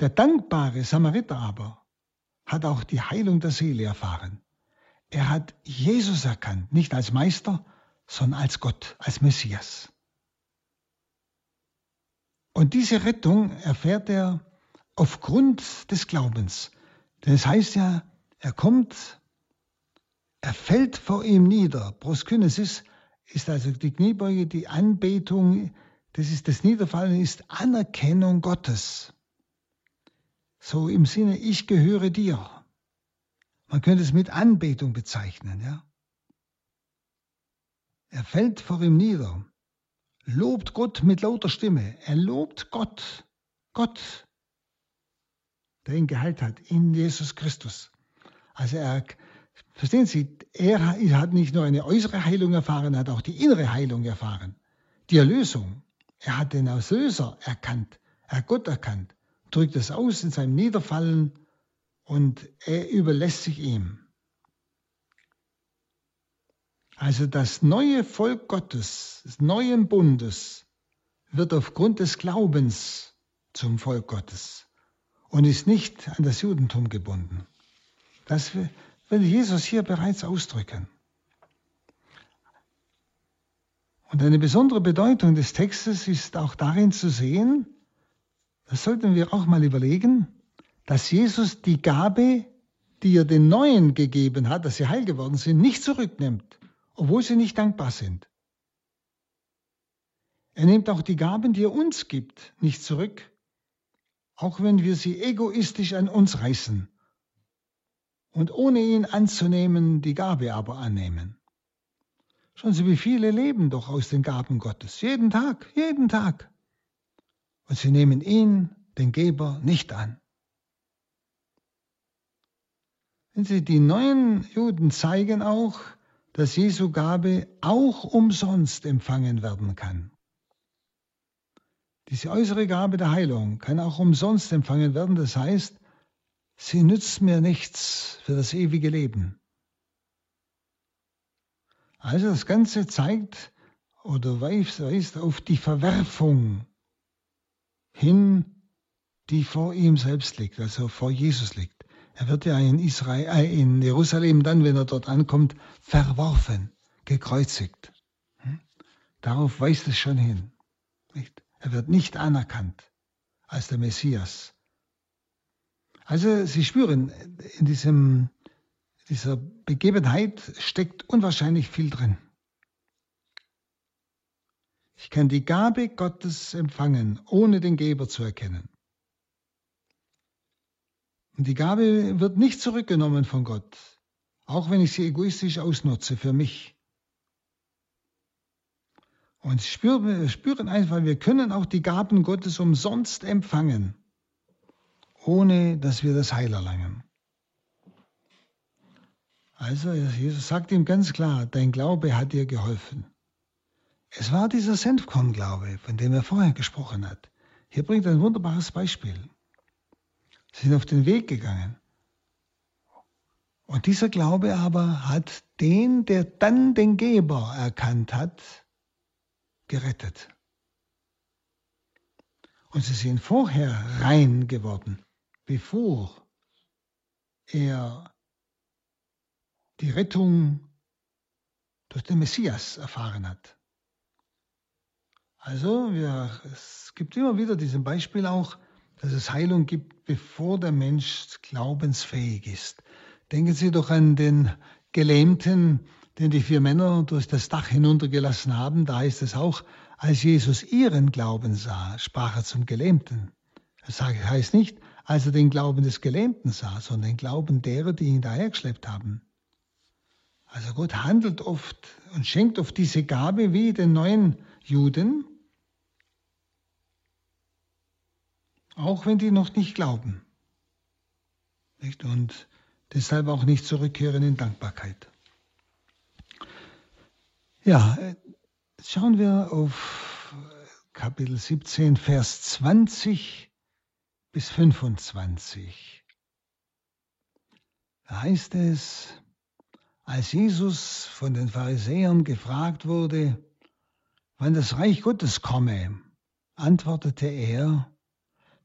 Der dankbare Samariter aber hat auch die Heilung der Seele erfahren. Er hat Jesus erkannt, nicht als Meister, sondern als Gott, als Messias. Und diese Rettung erfährt er aufgrund des Glaubens. Denn es heißt ja, er kommt, er fällt vor ihm nieder. Proskynesis ist also die Kniebeuge, die Anbetung, das ist das Niederfallen, ist Anerkennung Gottes. So im Sinne, ich gehöre dir. Man könnte es mit Anbetung bezeichnen, ja. Er fällt vor ihm nieder, lobt Gott mit lauter Stimme. Er lobt Gott, Gott, der ihn geheilt hat, in Jesus Christus. Also er, verstehen Sie, er hat nicht nur eine äußere Heilung erfahren, er hat auch die innere Heilung erfahren. Die Erlösung. Er hat den Erlöser erkannt, er hat Gott erkannt, drückt es aus in seinem Niederfallen und er überlässt sich ihm. Also das neue Volk Gottes, des neuen Bundes, wird aufgrund des Glaubens zum Volk Gottes und ist nicht an das Judentum gebunden. Das will Jesus hier bereits ausdrücken. Und eine besondere Bedeutung des Textes ist auch darin zu sehen, das sollten wir auch mal überlegen, dass Jesus die Gabe, die er den Neuen gegeben hat, dass sie heil geworden sind, nicht zurücknimmt, obwohl sie nicht dankbar sind. Er nimmt auch die Gaben, die er uns gibt, nicht zurück, auch wenn wir sie egoistisch an uns reißen und ohne ihn anzunehmen die Gabe aber annehmen. Schauen Sie, wie viele leben doch aus den Gaben Gottes, jeden Tag, jeden Tag. Und sie nehmen ihn, den Geber, nicht an. Wenn Sie, die neuen Juden zeigen auch, dass Jesu Gabe auch umsonst empfangen werden kann. Diese äußere Gabe der Heilung kann auch umsonst empfangen werden. Das heißt, sie nützt mir nichts für das ewige Leben. Also das Ganze zeigt oder weist auf die Verwerfung hin, die vor ihm selbst liegt, also vor Jesus liegt. Er wird ja in, Israel, äh, in Jerusalem dann, wenn er dort ankommt, verworfen, gekreuzigt. Hm? Darauf weist es schon hin. Er wird nicht anerkannt als der Messias. Also Sie spüren, in diesem, dieser Begebenheit steckt unwahrscheinlich viel drin. Ich kann die Gabe Gottes empfangen, ohne den Geber zu erkennen. Und die Gabe wird nicht zurückgenommen von Gott, auch wenn ich sie egoistisch ausnutze für mich. Und spüren, spüren einfach, wir können auch die Gaben Gottes umsonst empfangen, ohne dass wir das Heil erlangen. Also Jesus sagt ihm ganz klar, dein Glaube hat dir geholfen. Es war dieser Senfkorn-Glaube, von dem er vorher gesprochen hat. Hier bringt ein wunderbares Beispiel. Sie sind auf den Weg gegangen. Und dieser Glaube aber hat den, der dann den Geber erkannt hat, gerettet. Und sie sind vorher rein geworden, bevor er die Rettung durch den Messias erfahren hat. Also wir, es gibt immer wieder diesen Beispiel auch, dass es Heilung gibt, bevor der Mensch glaubensfähig ist. Denken Sie doch an den Gelähmten, den die vier Männer durch das Dach hinuntergelassen haben. Da ist es auch, als Jesus ihren Glauben sah, sprach er zum Gelähmten. Das heißt nicht, als er den Glauben des Gelähmten sah, sondern den Glauben derer, die ihn dahergeschleppt haben. Also Gott handelt oft und schenkt oft diese Gabe wie den neuen Juden, auch wenn die noch nicht glauben. Nicht? Und deshalb auch nicht zurückkehren in Dankbarkeit. Ja, schauen wir auf Kapitel 17, Vers 20 bis 25. Da heißt es, als Jesus von den Pharisäern gefragt wurde, wann das Reich Gottes komme, antwortete er,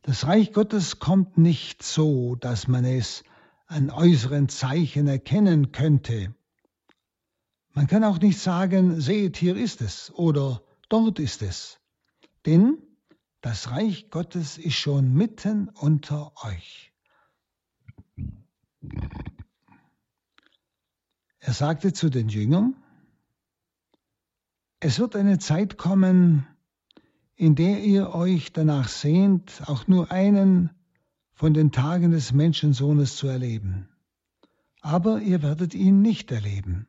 das Reich Gottes kommt nicht so, dass man es an äußeren Zeichen erkennen könnte. Man kann auch nicht sagen, seht, hier ist es oder dort ist es. Denn das Reich Gottes ist schon mitten unter euch. Er sagte zu den Jüngern, es wird eine Zeit kommen, in der ihr euch danach sehnt, auch nur einen von den Tagen des Menschensohnes zu erleben. Aber ihr werdet ihn nicht erleben.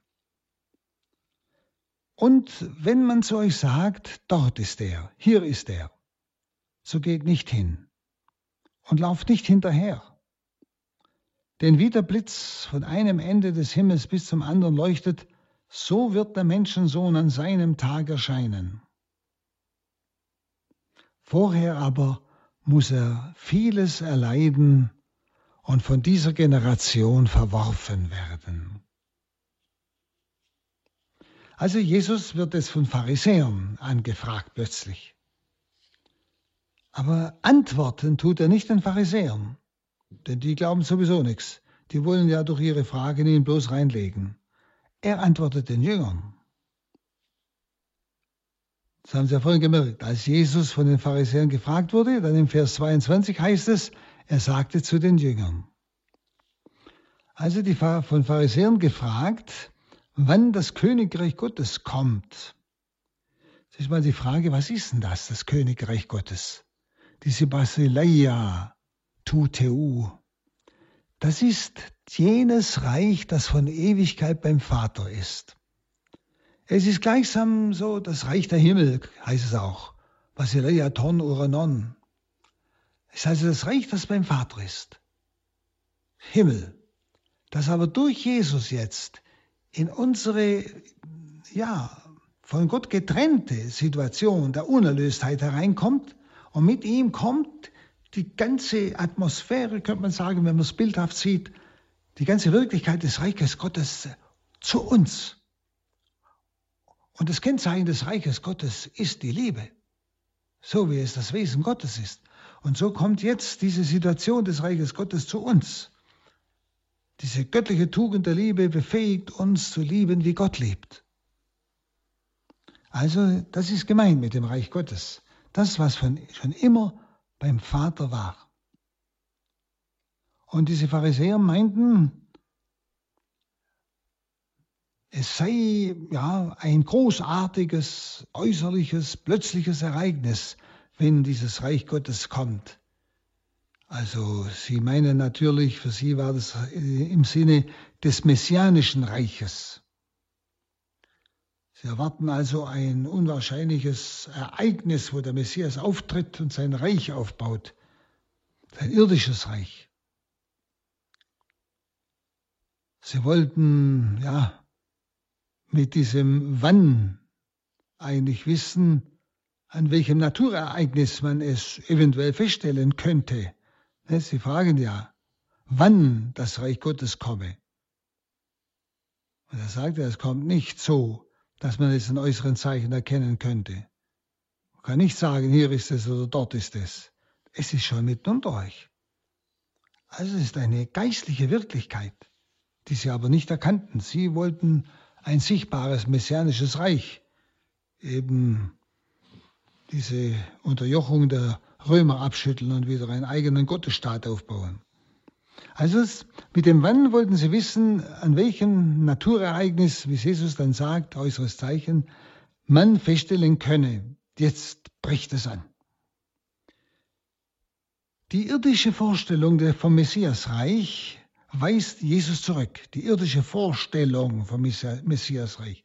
Und wenn man zu euch sagt, dort ist er, hier ist er, so geht nicht hin und lauft nicht hinterher. Denn wie der Blitz von einem Ende des Himmels bis zum anderen leuchtet, so wird der Menschensohn an seinem Tag erscheinen. Vorher aber muss er vieles erleiden und von dieser Generation verworfen werden. Also Jesus wird es von Pharisäern angefragt plötzlich. Aber antworten tut er nicht den Pharisäern, denn die glauben sowieso nichts. Die wollen ja durch ihre Fragen ihn bloß reinlegen. Er antwortet den Jüngern. Das haben Sie ja vorhin gemerkt. Als Jesus von den Pharisäern gefragt wurde, dann im Vers 22 heißt es, er sagte zu den Jüngern. Also die von Pharisäern gefragt, wann das Königreich Gottes kommt. Das ist mal die Frage, was ist denn das, das Königreich Gottes? Diese Basileia, tu teu. Das ist jenes Reich, das von Ewigkeit beim Vater ist. Es ist gleichsam so das Reich der Himmel, heißt es auch. Basileia ton uranon. Es also das Reich, das beim Vater ist. Himmel. Das aber durch Jesus jetzt in unsere, ja, von Gott getrennte Situation der Unerlöstheit hereinkommt und mit ihm kommt die ganze Atmosphäre, könnte man sagen, wenn man es bildhaft sieht, die ganze Wirklichkeit des Reiches Gottes zu uns. Und das Kennzeichen des Reiches Gottes ist die Liebe, so wie es das Wesen Gottes ist. Und so kommt jetzt diese Situation des Reiches Gottes zu uns. Diese göttliche Tugend der Liebe befähigt uns zu lieben, wie Gott liebt. Also das ist gemeint mit dem Reich Gottes. Das, was von, schon immer beim Vater war. Und diese Pharisäer meinten, es sei ja ein großartiges, äußerliches, plötzliches Ereignis, wenn dieses Reich Gottes kommt. Also Sie meinen natürlich, für Sie war das im Sinne des messianischen Reiches. Sie erwarten also ein unwahrscheinliches Ereignis, wo der Messias auftritt und sein Reich aufbaut, sein irdisches Reich. Sie wollten ja mit diesem Wann eigentlich wissen, an welchem Naturereignis man es eventuell feststellen könnte. Ne, Sie fragen ja, wann das Reich Gottes komme. Und er sagt, es kommt nicht so, dass man es in äußeren Zeichen erkennen könnte. Man kann nicht sagen, hier ist es oder dort ist es. Es ist schon mitten unter euch. Also es ist eine geistliche Wirklichkeit, die sie aber nicht erkannten. Sie wollten ein sichtbares messianisches Reich, eben diese Unterjochung der Römer abschütteln und wieder einen eigenen Gottesstaat aufbauen. Also mit dem Wann wollten sie wissen, an welchem Naturereignis, wie Jesus dann sagt, äußeres Zeichen, man feststellen könne. Jetzt bricht es an. Die irdische Vorstellung vom Messiasreich weist Jesus zurück. Die irdische Vorstellung vom Messiasreich.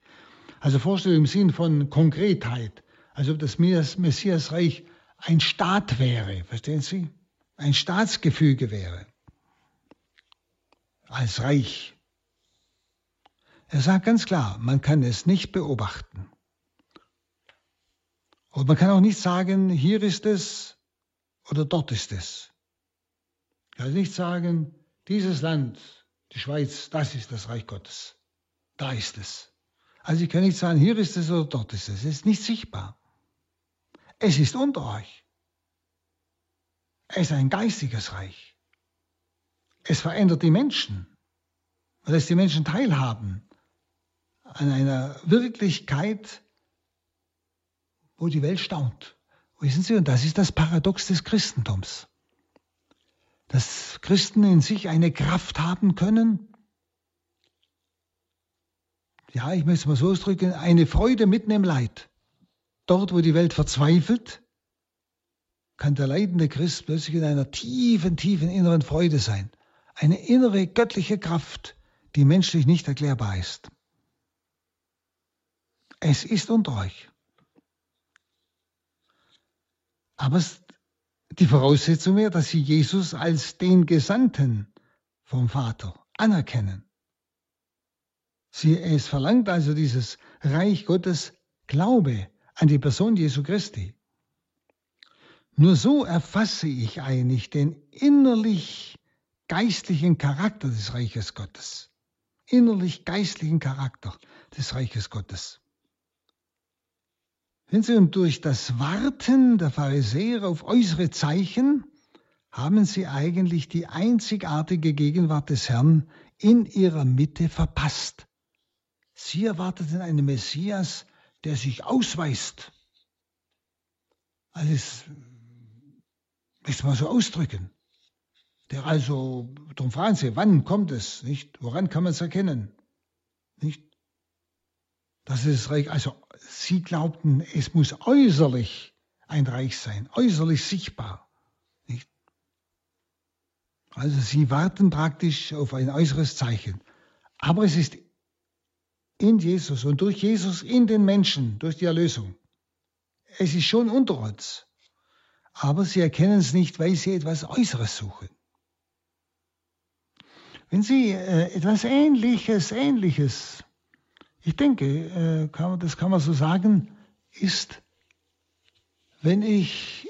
Also Vorstellung im Sinn von Konkretheit. Also ob das Messiasreich ein Staat wäre, verstehen Sie? Ein Staatsgefüge wäre. Als Reich. Er sagt ganz klar, man kann es nicht beobachten. Und man kann auch nicht sagen, hier ist es oder dort ist es. Ich kann nicht sagen, dieses Land, die Schweiz, das ist das Reich Gottes. Da ist es. Also ich kann nicht sagen, hier ist es oder dort ist es. Es ist nicht sichtbar. Es ist unter euch. Es ist ein geistiges Reich. Es verändert die Menschen. Und lässt die Menschen teilhaben an einer Wirklichkeit, wo die Welt staunt. Wissen Sie, und das ist das Paradox des Christentums. Dass Christen in sich eine Kraft haben können, ja, ich möchte es mal so ausdrücken, eine Freude mitten im Leid. Dort, wo die Welt verzweifelt, kann der leidende Christ plötzlich in einer tiefen, tiefen inneren Freude sein. Eine innere göttliche Kraft, die menschlich nicht erklärbar ist. Es ist unter euch. Aber die Voraussetzung wäre, dass sie Jesus als den Gesandten vom Vater anerkennen. Sie, es verlangt also dieses Reich Gottes Glaube an die Person Jesu Christi. Nur so erfasse ich eigentlich den innerlich geistlichen Charakter des Reiches Gottes. Innerlich geistlichen Charakter des Reiches Gottes. Wenn Sie und durch das Warten der Pharisäer auf äußere Zeichen haben sie eigentlich die einzigartige Gegenwart des Herrn in ihrer Mitte verpasst. Sie erwarteten einen Messias, der sich ausweist. Alles, ich mal so ausdrücken. Der also, darum fragen Sie, wann kommt es, nicht? Woran kann man es erkennen? Nicht? Das ist Reich, also Sie glaubten, es muss äußerlich ein Reich sein, äußerlich sichtbar. Nicht? Also Sie warten praktisch auf ein äußeres Zeichen. Aber es ist in Jesus und durch Jesus in den Menschen, durch die Erlösung. Es ist schon unter uns. Aber sie erkennen es nicht, weil sie etwas Äußeres suchen. Wenn Sie äh, etwas Ähnliches, Ähnliches, ich denke, äh, kann, das kann man so sagen, ist, wenn ich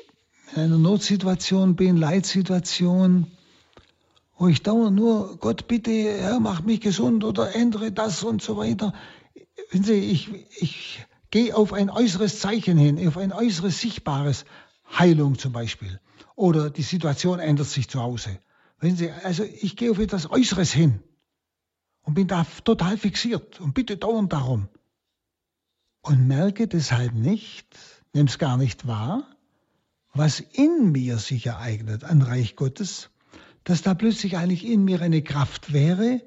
in einer Notsituation bin, Leitsituation, wo ich dauernd nur, Gott bitte, Herr, mach mich gesund oder ändere das und so weiter. Wenn Sie, ich, ich gehe auf ein äußeres Zeichen hin, auf ein äußeres Sichtbares, Heilung zum Beispiel. Oder die Situation ändert sich zu Hause. Wenn Sie, also ich gehe auf etwas Äußeres hin und bin da total fixiert und bitte dauernd darum. Und merke deshalb nicht, nehme es gar nicht wahr, was in mir sich ereignet an Reich Gottes dass da plötzlich eigentlich in mir eine Kraft wäre,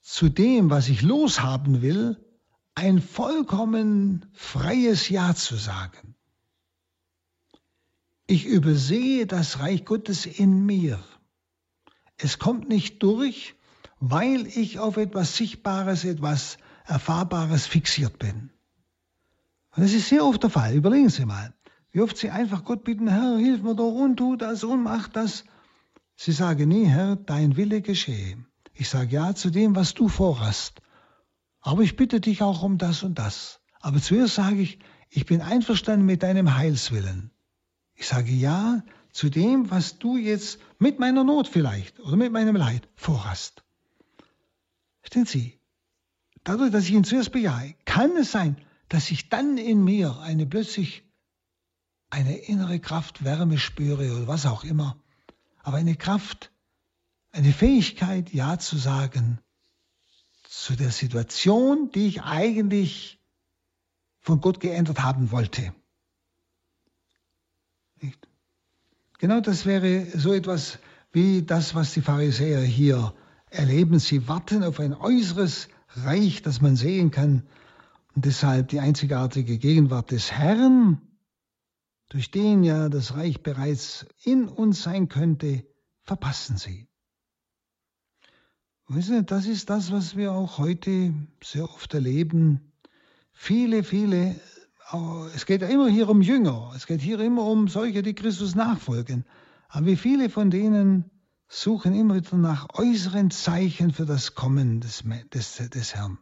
zu dem, was ich loshaben will, ein vollkommen freies Ja zu sagen. Ich übersehe das Reich Gottes in mir. Es kommt nicht durch, weil ich auf etwas Sichtbares, etwas Erfahrbares fixiert bin. Und das ist sehr oft der Fall. Überlegen Sie mal, wie oft Sie einfach Gott bitten, Herr, hilf mir doch und tu das und mach das. Sie sagen nie, Herr, dein Wille geschehe. Ich sage ja zu dem, was du vorhast. Aber ich bitte dich auch um das und das. Aber zuerst sage ich, ich bin einverstanden mit deinem Heilswillen. Ich sage ja zu dem, was du jetzt mit meiner Not vielleicht oder mit meinem Leid vorhast. Verstehen Sie? Dadurch, dass ich ihn zuerst bejahe, kann es sein, dass ich dann in mir eine plötzlich eine innere Kraft, Wärme spüre oder was auch immer, aber eine Kraft, eine Fähigkeit, Ja zu sagen zu der Situation, die ich eigentlich von Gott geändert haben wollte. Nicht? Genau das wäre so etwas wie das, was die Pharisäer hier erleben. Sie warten auf ein äußeres Reich, das man sehen kann. Und deshalb die einzigartige Gegenwart des Herrn durch den ja das Reich bereits in uns sein könnte, verpassen sie. Wissen Sie, das ist das, was wir auch heute sehr oft erleben. Viele, viele, es geht ja immer hier um Jünger, es geht hier immer um solche, die Christus nachfolgen. Aber wie viele von denen suchen immer wieder nach äußeren Zeichen für das Kommen des, des, des Herrn.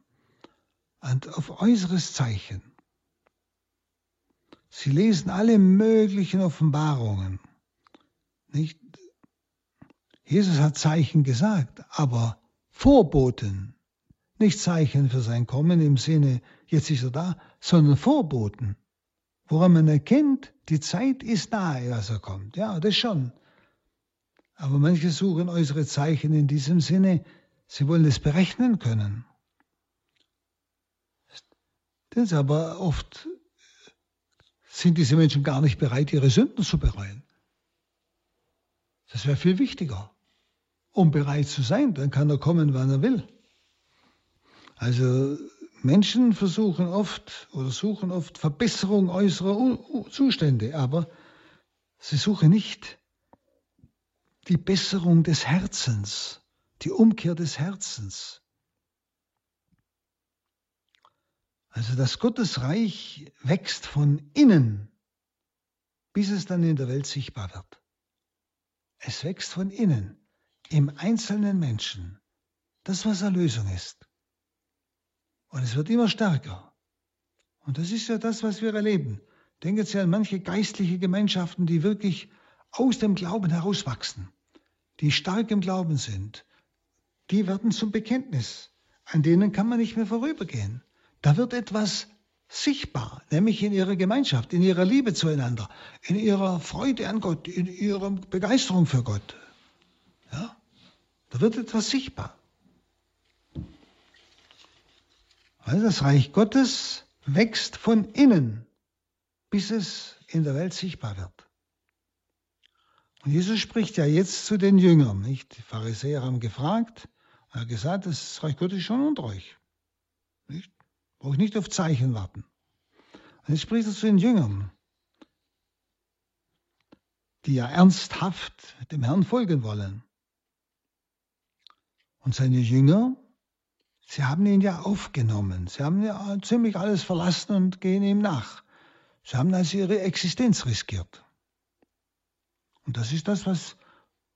Und auf äußeres Zeichen. Sie lesen alle möglichen Offenbarungen. Nicht? Jesus hat Zeichen gesagt, aber Vorboten, nicht Zeichen für sein Kommen im Sinne, jetzt ist er da, sondern Vorboten, woran man erkennt, die Zeit ist nahe, dass er kommt. Ja, das schon. Aber manche suchen äußere Zeichen in diesem Sinne, sie wollen es berechnen können. Das aber oft sind diese Menschen gar nicht bereit, ihre Sünden zu bereuen. Das wäre viel wichtiger, um bereit zu sein. Dann kann er kommen, wann er will. Also Menschen versuchen oft oder suchen oft Verbesserung äußerer Zustände, aber sie suchen nicht die Besserung des Herzens, die Umkehr des Herzens. Also das Gottesreich wächst von innen, bis es dann in der Welt sichtbar wird. Es wächst von innen, im einzelnen Menschen, das was Erlösung ist. Und es wird immer stärker. Und das ist ja das, was wir erleben. Denken Sie an manche geistliche Gemeinschaften, die wirklich aus dem Glauben herauswachsen, die stark im Glauben sind. Die werden zum Bekenntnis. An denen kann man nicht mehr vorübergehen. Da wird etwas sichtbar, nämlich in ihrer Gemeinschaft, in ihrer Liebe zueinander, in ihrer Freude an Gott, in ihrer Begeisterung für Gott. Ja? Da wird etwas sichtbar. Also das Reich Gottes wächst von innen, bis es in der Welt sichtbar wird. Und Jesus spricht ja jetzt zu den Jüngern, nicht? Die Pharisäer haben gefragt, er hat gesagt, das Reich Gottes ist schon unter euch. Nicht? Brauche ich nicht auf Zeichen warten. Und jetzt spricht er zu den Jüngern, die ja ernsthaft dem Herrn folgen wollen. Und seine Jünger, sie haben ihn ja aufgenommen. Sie haben ja ziemlich alles verlassen und gehen ihm nach. Sie haben also ihre Existenz riskiert. Und das ist das, was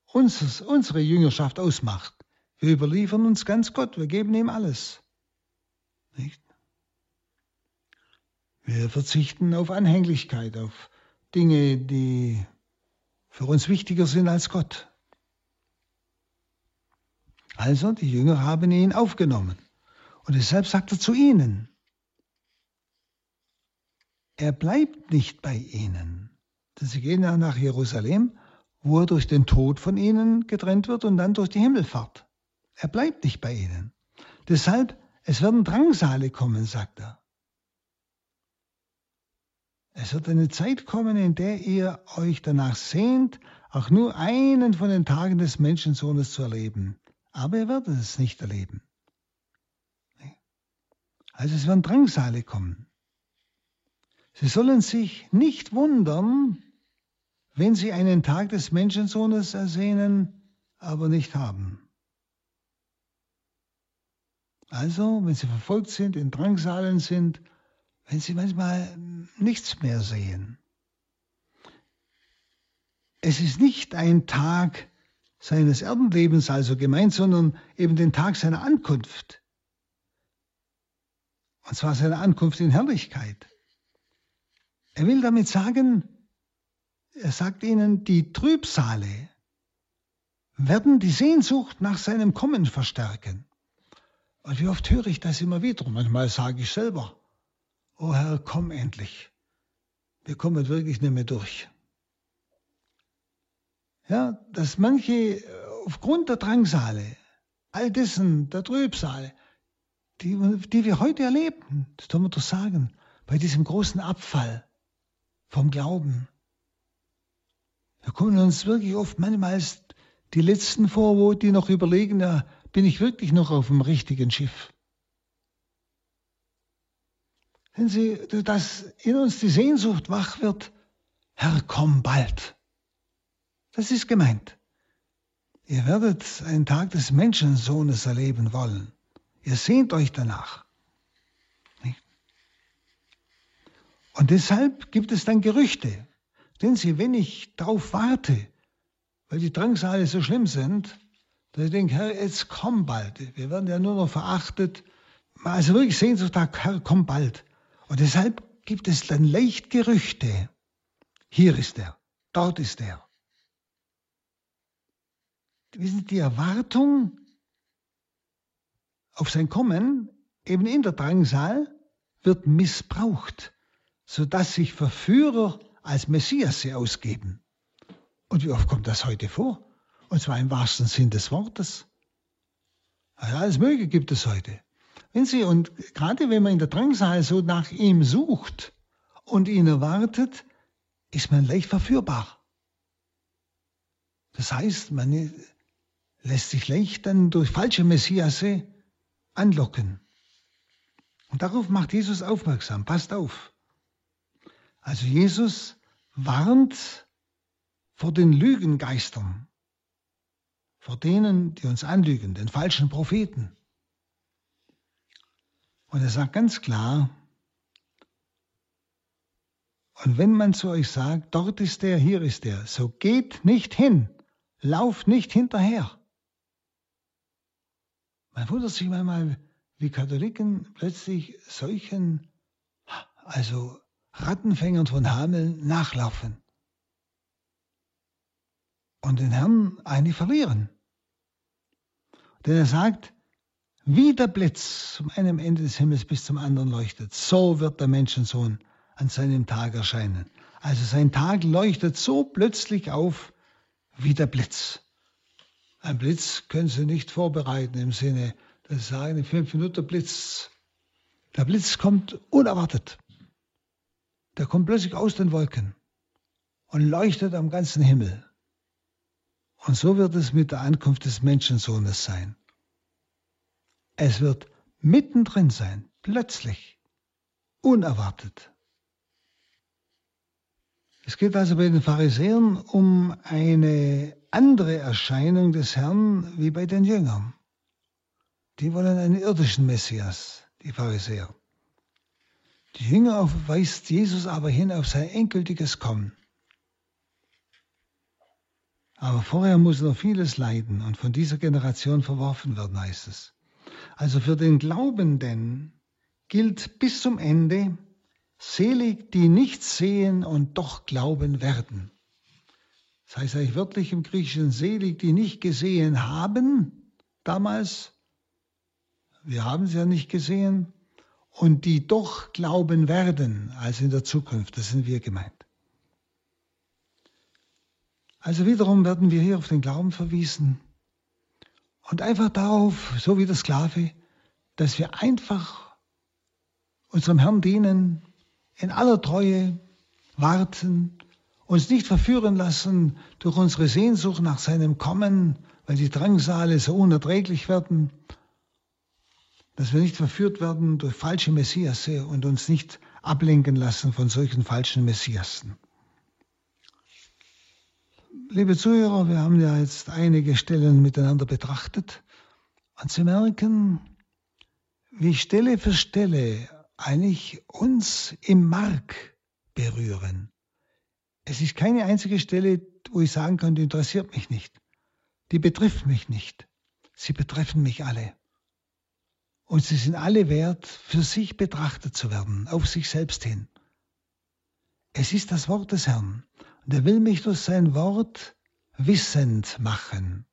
uns, unsere Jüngerschaft ausmacht. Wir überliefern uns ganz Gott, wir geben ihm alles. Nicht? Wir verzichten auf Anhänglichkeit, auf Dinge, die für uns wichtiger sind als Gott. Also, die Jünger haben ihn aufgenommen. Und deshalb sagt er zu ihnen, er bleibt nicht bei ihnen. Denn sie gehen nach Jerusalem, wo er durch den Tod von ihnen getrennt wird und dann durch die Himmelfahrt. Er bleibt nicht bei ihnen. Deshalb, es werden Drangsale kommen, sagt er. Es wird eine Zeit kommen, in der ihr euch danach sehnt, auch nur einen von den Tagen des Menschensohnes zu erleben. Aber ihr werdet es nicht erleben. Also es werden Drangsale kommen. Sie sollen sich nicht wundern, wenn sie einen Tag des Menschensohnes ersehnen, aber nicht haben. Also, wenn sie verfolgt sind, in Drangsalen sind, wenn sie manchmal nichts mehr sehen. Es ist nicht ein Tag seines Erdenlebens also gemeint, sondern eben den Tag seiner Ankunft. Und zwar seine Ankunft in Herrlichkeit. Er will damit sagen, er sagt ihnen, die Trübsale werden die Sehnsucht nach seinem Kommen verstärken. Und wie oft höre ich das immer wieder? Manchmal sage ich selber, oh Herr, komm endlich. Wir kommen wirklich nicht mehr durch. Ja, dass manche aufgrund der Drangsale, all dessen, der Trübsale, die, die wir heute erleben, das soll man doch sagen, bei diesem großen Abfall vom Glauben. Wir kommen uns wirklich oft manchmal die Letzten vor, wo die noch überlegen, ja, bin ich wirklich noch auf dem richtigen Schiff? Wenn Sie, dass in uns die Sehnsucht wach wird, Herr, komm bald. Das ist gemeint. Ihr werdet einen Tag des Menschensohnes erleben wollen. Ihr sehnt euch danach. Und deshalb gibt es dann Gerüchte. Denn sie, wenn ich darauf warte, weil die Drangsale so schlimm sind, dass ich denke, Herr, jetzt komm bald. Wir werden ja nur noch verachtet. Also wirklich Sehnsucht, Herr, komm bald. Und deshalb gibt es dann leicht Gerüchte. Hier ist er, dort ist er. Wissen Sie, die Erwartung auf sein Kommen, eben in der Drangsal, wird missbraucht, sodass sich Verführer als Messias sie ausgeben. Und wie oft kommt das heute vor? Und zwar im wahrsten Sinn des Wortes. Also alles Mögliche gibt es heute. Wenn Sie, und gerade wenn man in der Drangsal so nach ihm sucht und ihn erwartet, ist man leicht verführbar. Das heißt, man lässt sich leicht dann durch falsche Messiasse anlocken. Und darauf macht Jesus aufmerksam. Passt auf. Also Jesus warnt vor den Lügengeistern, vor denen, die uns anlügen, den falschen Propheten. Und er sagt ganz klar, und wenn man zu euch sagt, dort ist der, hier ist der, so geht nicht hin, lauft nicht hinterher. Man wundert sich manchmal, wie Katholiken plötzlich solchen, also Rattenfängern von Hameln nachlaufen und den Herrn eigentlich verlieren. Denn er sagt, wie der Blitz vom einem Ende des Himmels bis zum anderen leuchtet, so wird der Menschensohn an seinem Tag erscheinen. Also sein Tag leuchtet so plötzlich auf wie der Blitz. Ein Blitz können Sie nicht vorbereiten im Sinne, dass Sie sagen, in fünf Minuten Blitz. Der Blitz kommt unerwartet. Der kommt plötzlich aus den Wolken und leuchtet am ganzen Himmel. Und so wird es mit der Ankunft des Menschensohnes sein. Es wird mittendrin sein, plötzlich, unerwartet. Es geht also bei den Pharisäern um eine andere Erscheinung des Herrn wie bei den Jüngern. Die wollen einen irdischen Messias, die Pharisäer. Die Jünger weist Jesus aber hin auf sein endgültiges Kommen. Aber vorher muss noch vieles leiden und von dieser Generation verworfen werden, heißt es. Also für den Glaubenden gilt bis zum Ende, Selig, die nichts sehen und doch glauben werden. Das heißt eigentlich wörtlich im Griechischen selig, die nicht gesehen haben damals. Wir haben sie ja nicht gesehen. Und die doch glauben werden, also in der Zukunft. Das sind wir gemeint. Also wiederum werden wir hier auf den Glauben verwiesen und einfach darauf, so wie der Sklave, dass wir einfach unserem Herrn dienen, in aller Treue warten, uns nicht verführen lassen durch unsere Sehnsucht nach seinem Kommen, weil die Drangsale so unerträglich werden, dass wir nicht verführt werden durch falsche Messiasse und uns nicht ablenken lassen von solchen falschen Messiassen. Liebe Zuhörer, wir haben ja jetzt einige Stellen miteinander betrachtet und Sie merken, wie Stelle für Stelle eigentlich uns im Mark berühren. Es ist keine einzige Stelle, wo ich sagen kann, die interessiert mich nicht. Die betrifft mich nicht. Sie betreffen mich alle. Und sie sind alle wert, für sich betrachtet zu werden, auf sich selbst hin. Es ist das Wort des Herrn. Und er will mich durch sein Wort wissend machen.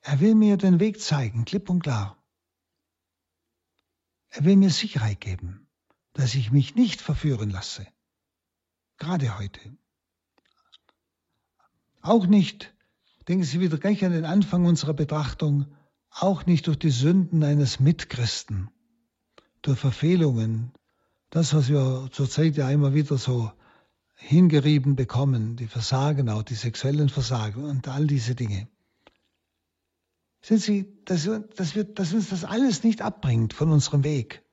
Er will mir den Weg zeigen, klipp und klar. Er will mir Sicherheit geben, dass ich mich nicht verführen lasse. Gerade heute. Auch nicht, denken Sie wieder gleich an den Anfang unserer Betrachtung, auch nicht durch die Sünden eines Mitchristen, durch Verfehlungen, das, was wir zurzeit ja immer wieder so hingerieben bekommen, die Versagen auch, die sexuellen Versagen und all diese Dinge. Sind Sie, dass, dass, wir, dass uns das alles nicht abbringt von unserem Weg.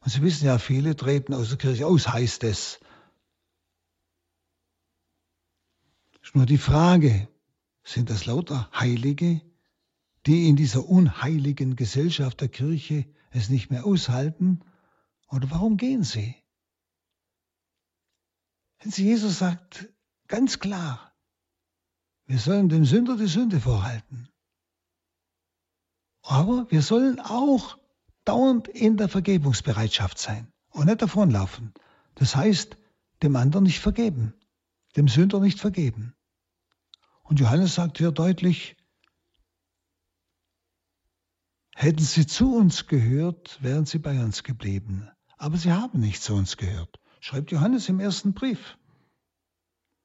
Und Sie wissen ja, viele treten aus der Kirche aus, heißt es. Ist nur die Frage, sind das lauter Heilige, die in dieser unheiligen Gesellschaft der Kirche es nicht mehr aushalten? Oder warum gehen sie? Jesus sagt ganz klar, wir sollen dem Sünder die Sünde vorhalten. Aber wir sollen auch dauernd in der Vergebungsbereitschaft sein und nicht davonlaufen. Das heißt, dem anderen nicht vergeben, dem Sünder nicht vergeben. Und Johannes sagt hier deutlich, hätten sie zu uns gehört, wären sie bei uns geblieben. Aber sie haben nicht zu uns gehört, schreibt Johannes im ersten Brief.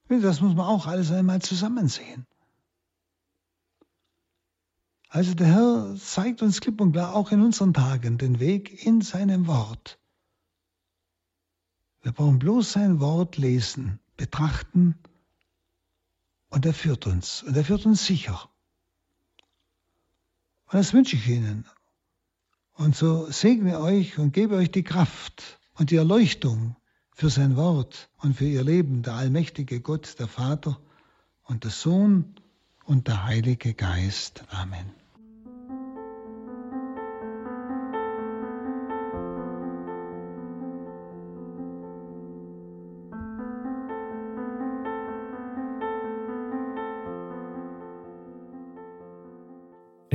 Das muss man auch alles einmal zusammen sehen. Also der Herr zeigt uns klipp und klar auch in unseren Tagen den Weg in seinem Wort. Wir brauchen bloß sein Wort lesen, betrachten und er führt uns und er führt uns sicher. Und das wünsche ich Ihnen. Und so segne euch und gebe euch die Kraft und die Erleuchtung für sein Wort und für ihr Leben, der allmächtige Gott, der Vater und der Sohn und der Heilige Geist. Amen.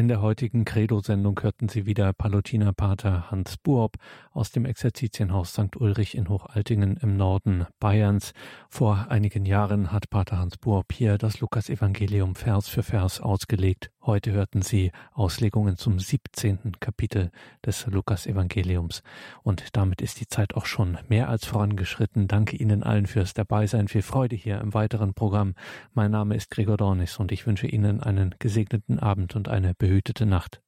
In der heutigen Credo-Sendung hörten Sie wieder Palutinerpater Hans Buob aus dem Exerzitienhaus St. Ulrich in Hochaltingen im Norden Bayerns. Vor einigen Jahren hat Pater Hans Buob hier das Lukas-Evangelium Vers für Vers ausgelegt. Heute hörten Sie Auslegungen zum 17. Kapitel des Lukas-Evangeliums. Und damit ist die Zeit auch schon mehr als vorangeschritten. Danke Ihnen allen fürs Dabeisein. Viel Freude hier im weiteren Programm. Mein Name ist Gregor Dornis und ich wünsche Ihnen einen gesegneten Abend und eine behütete Nacht.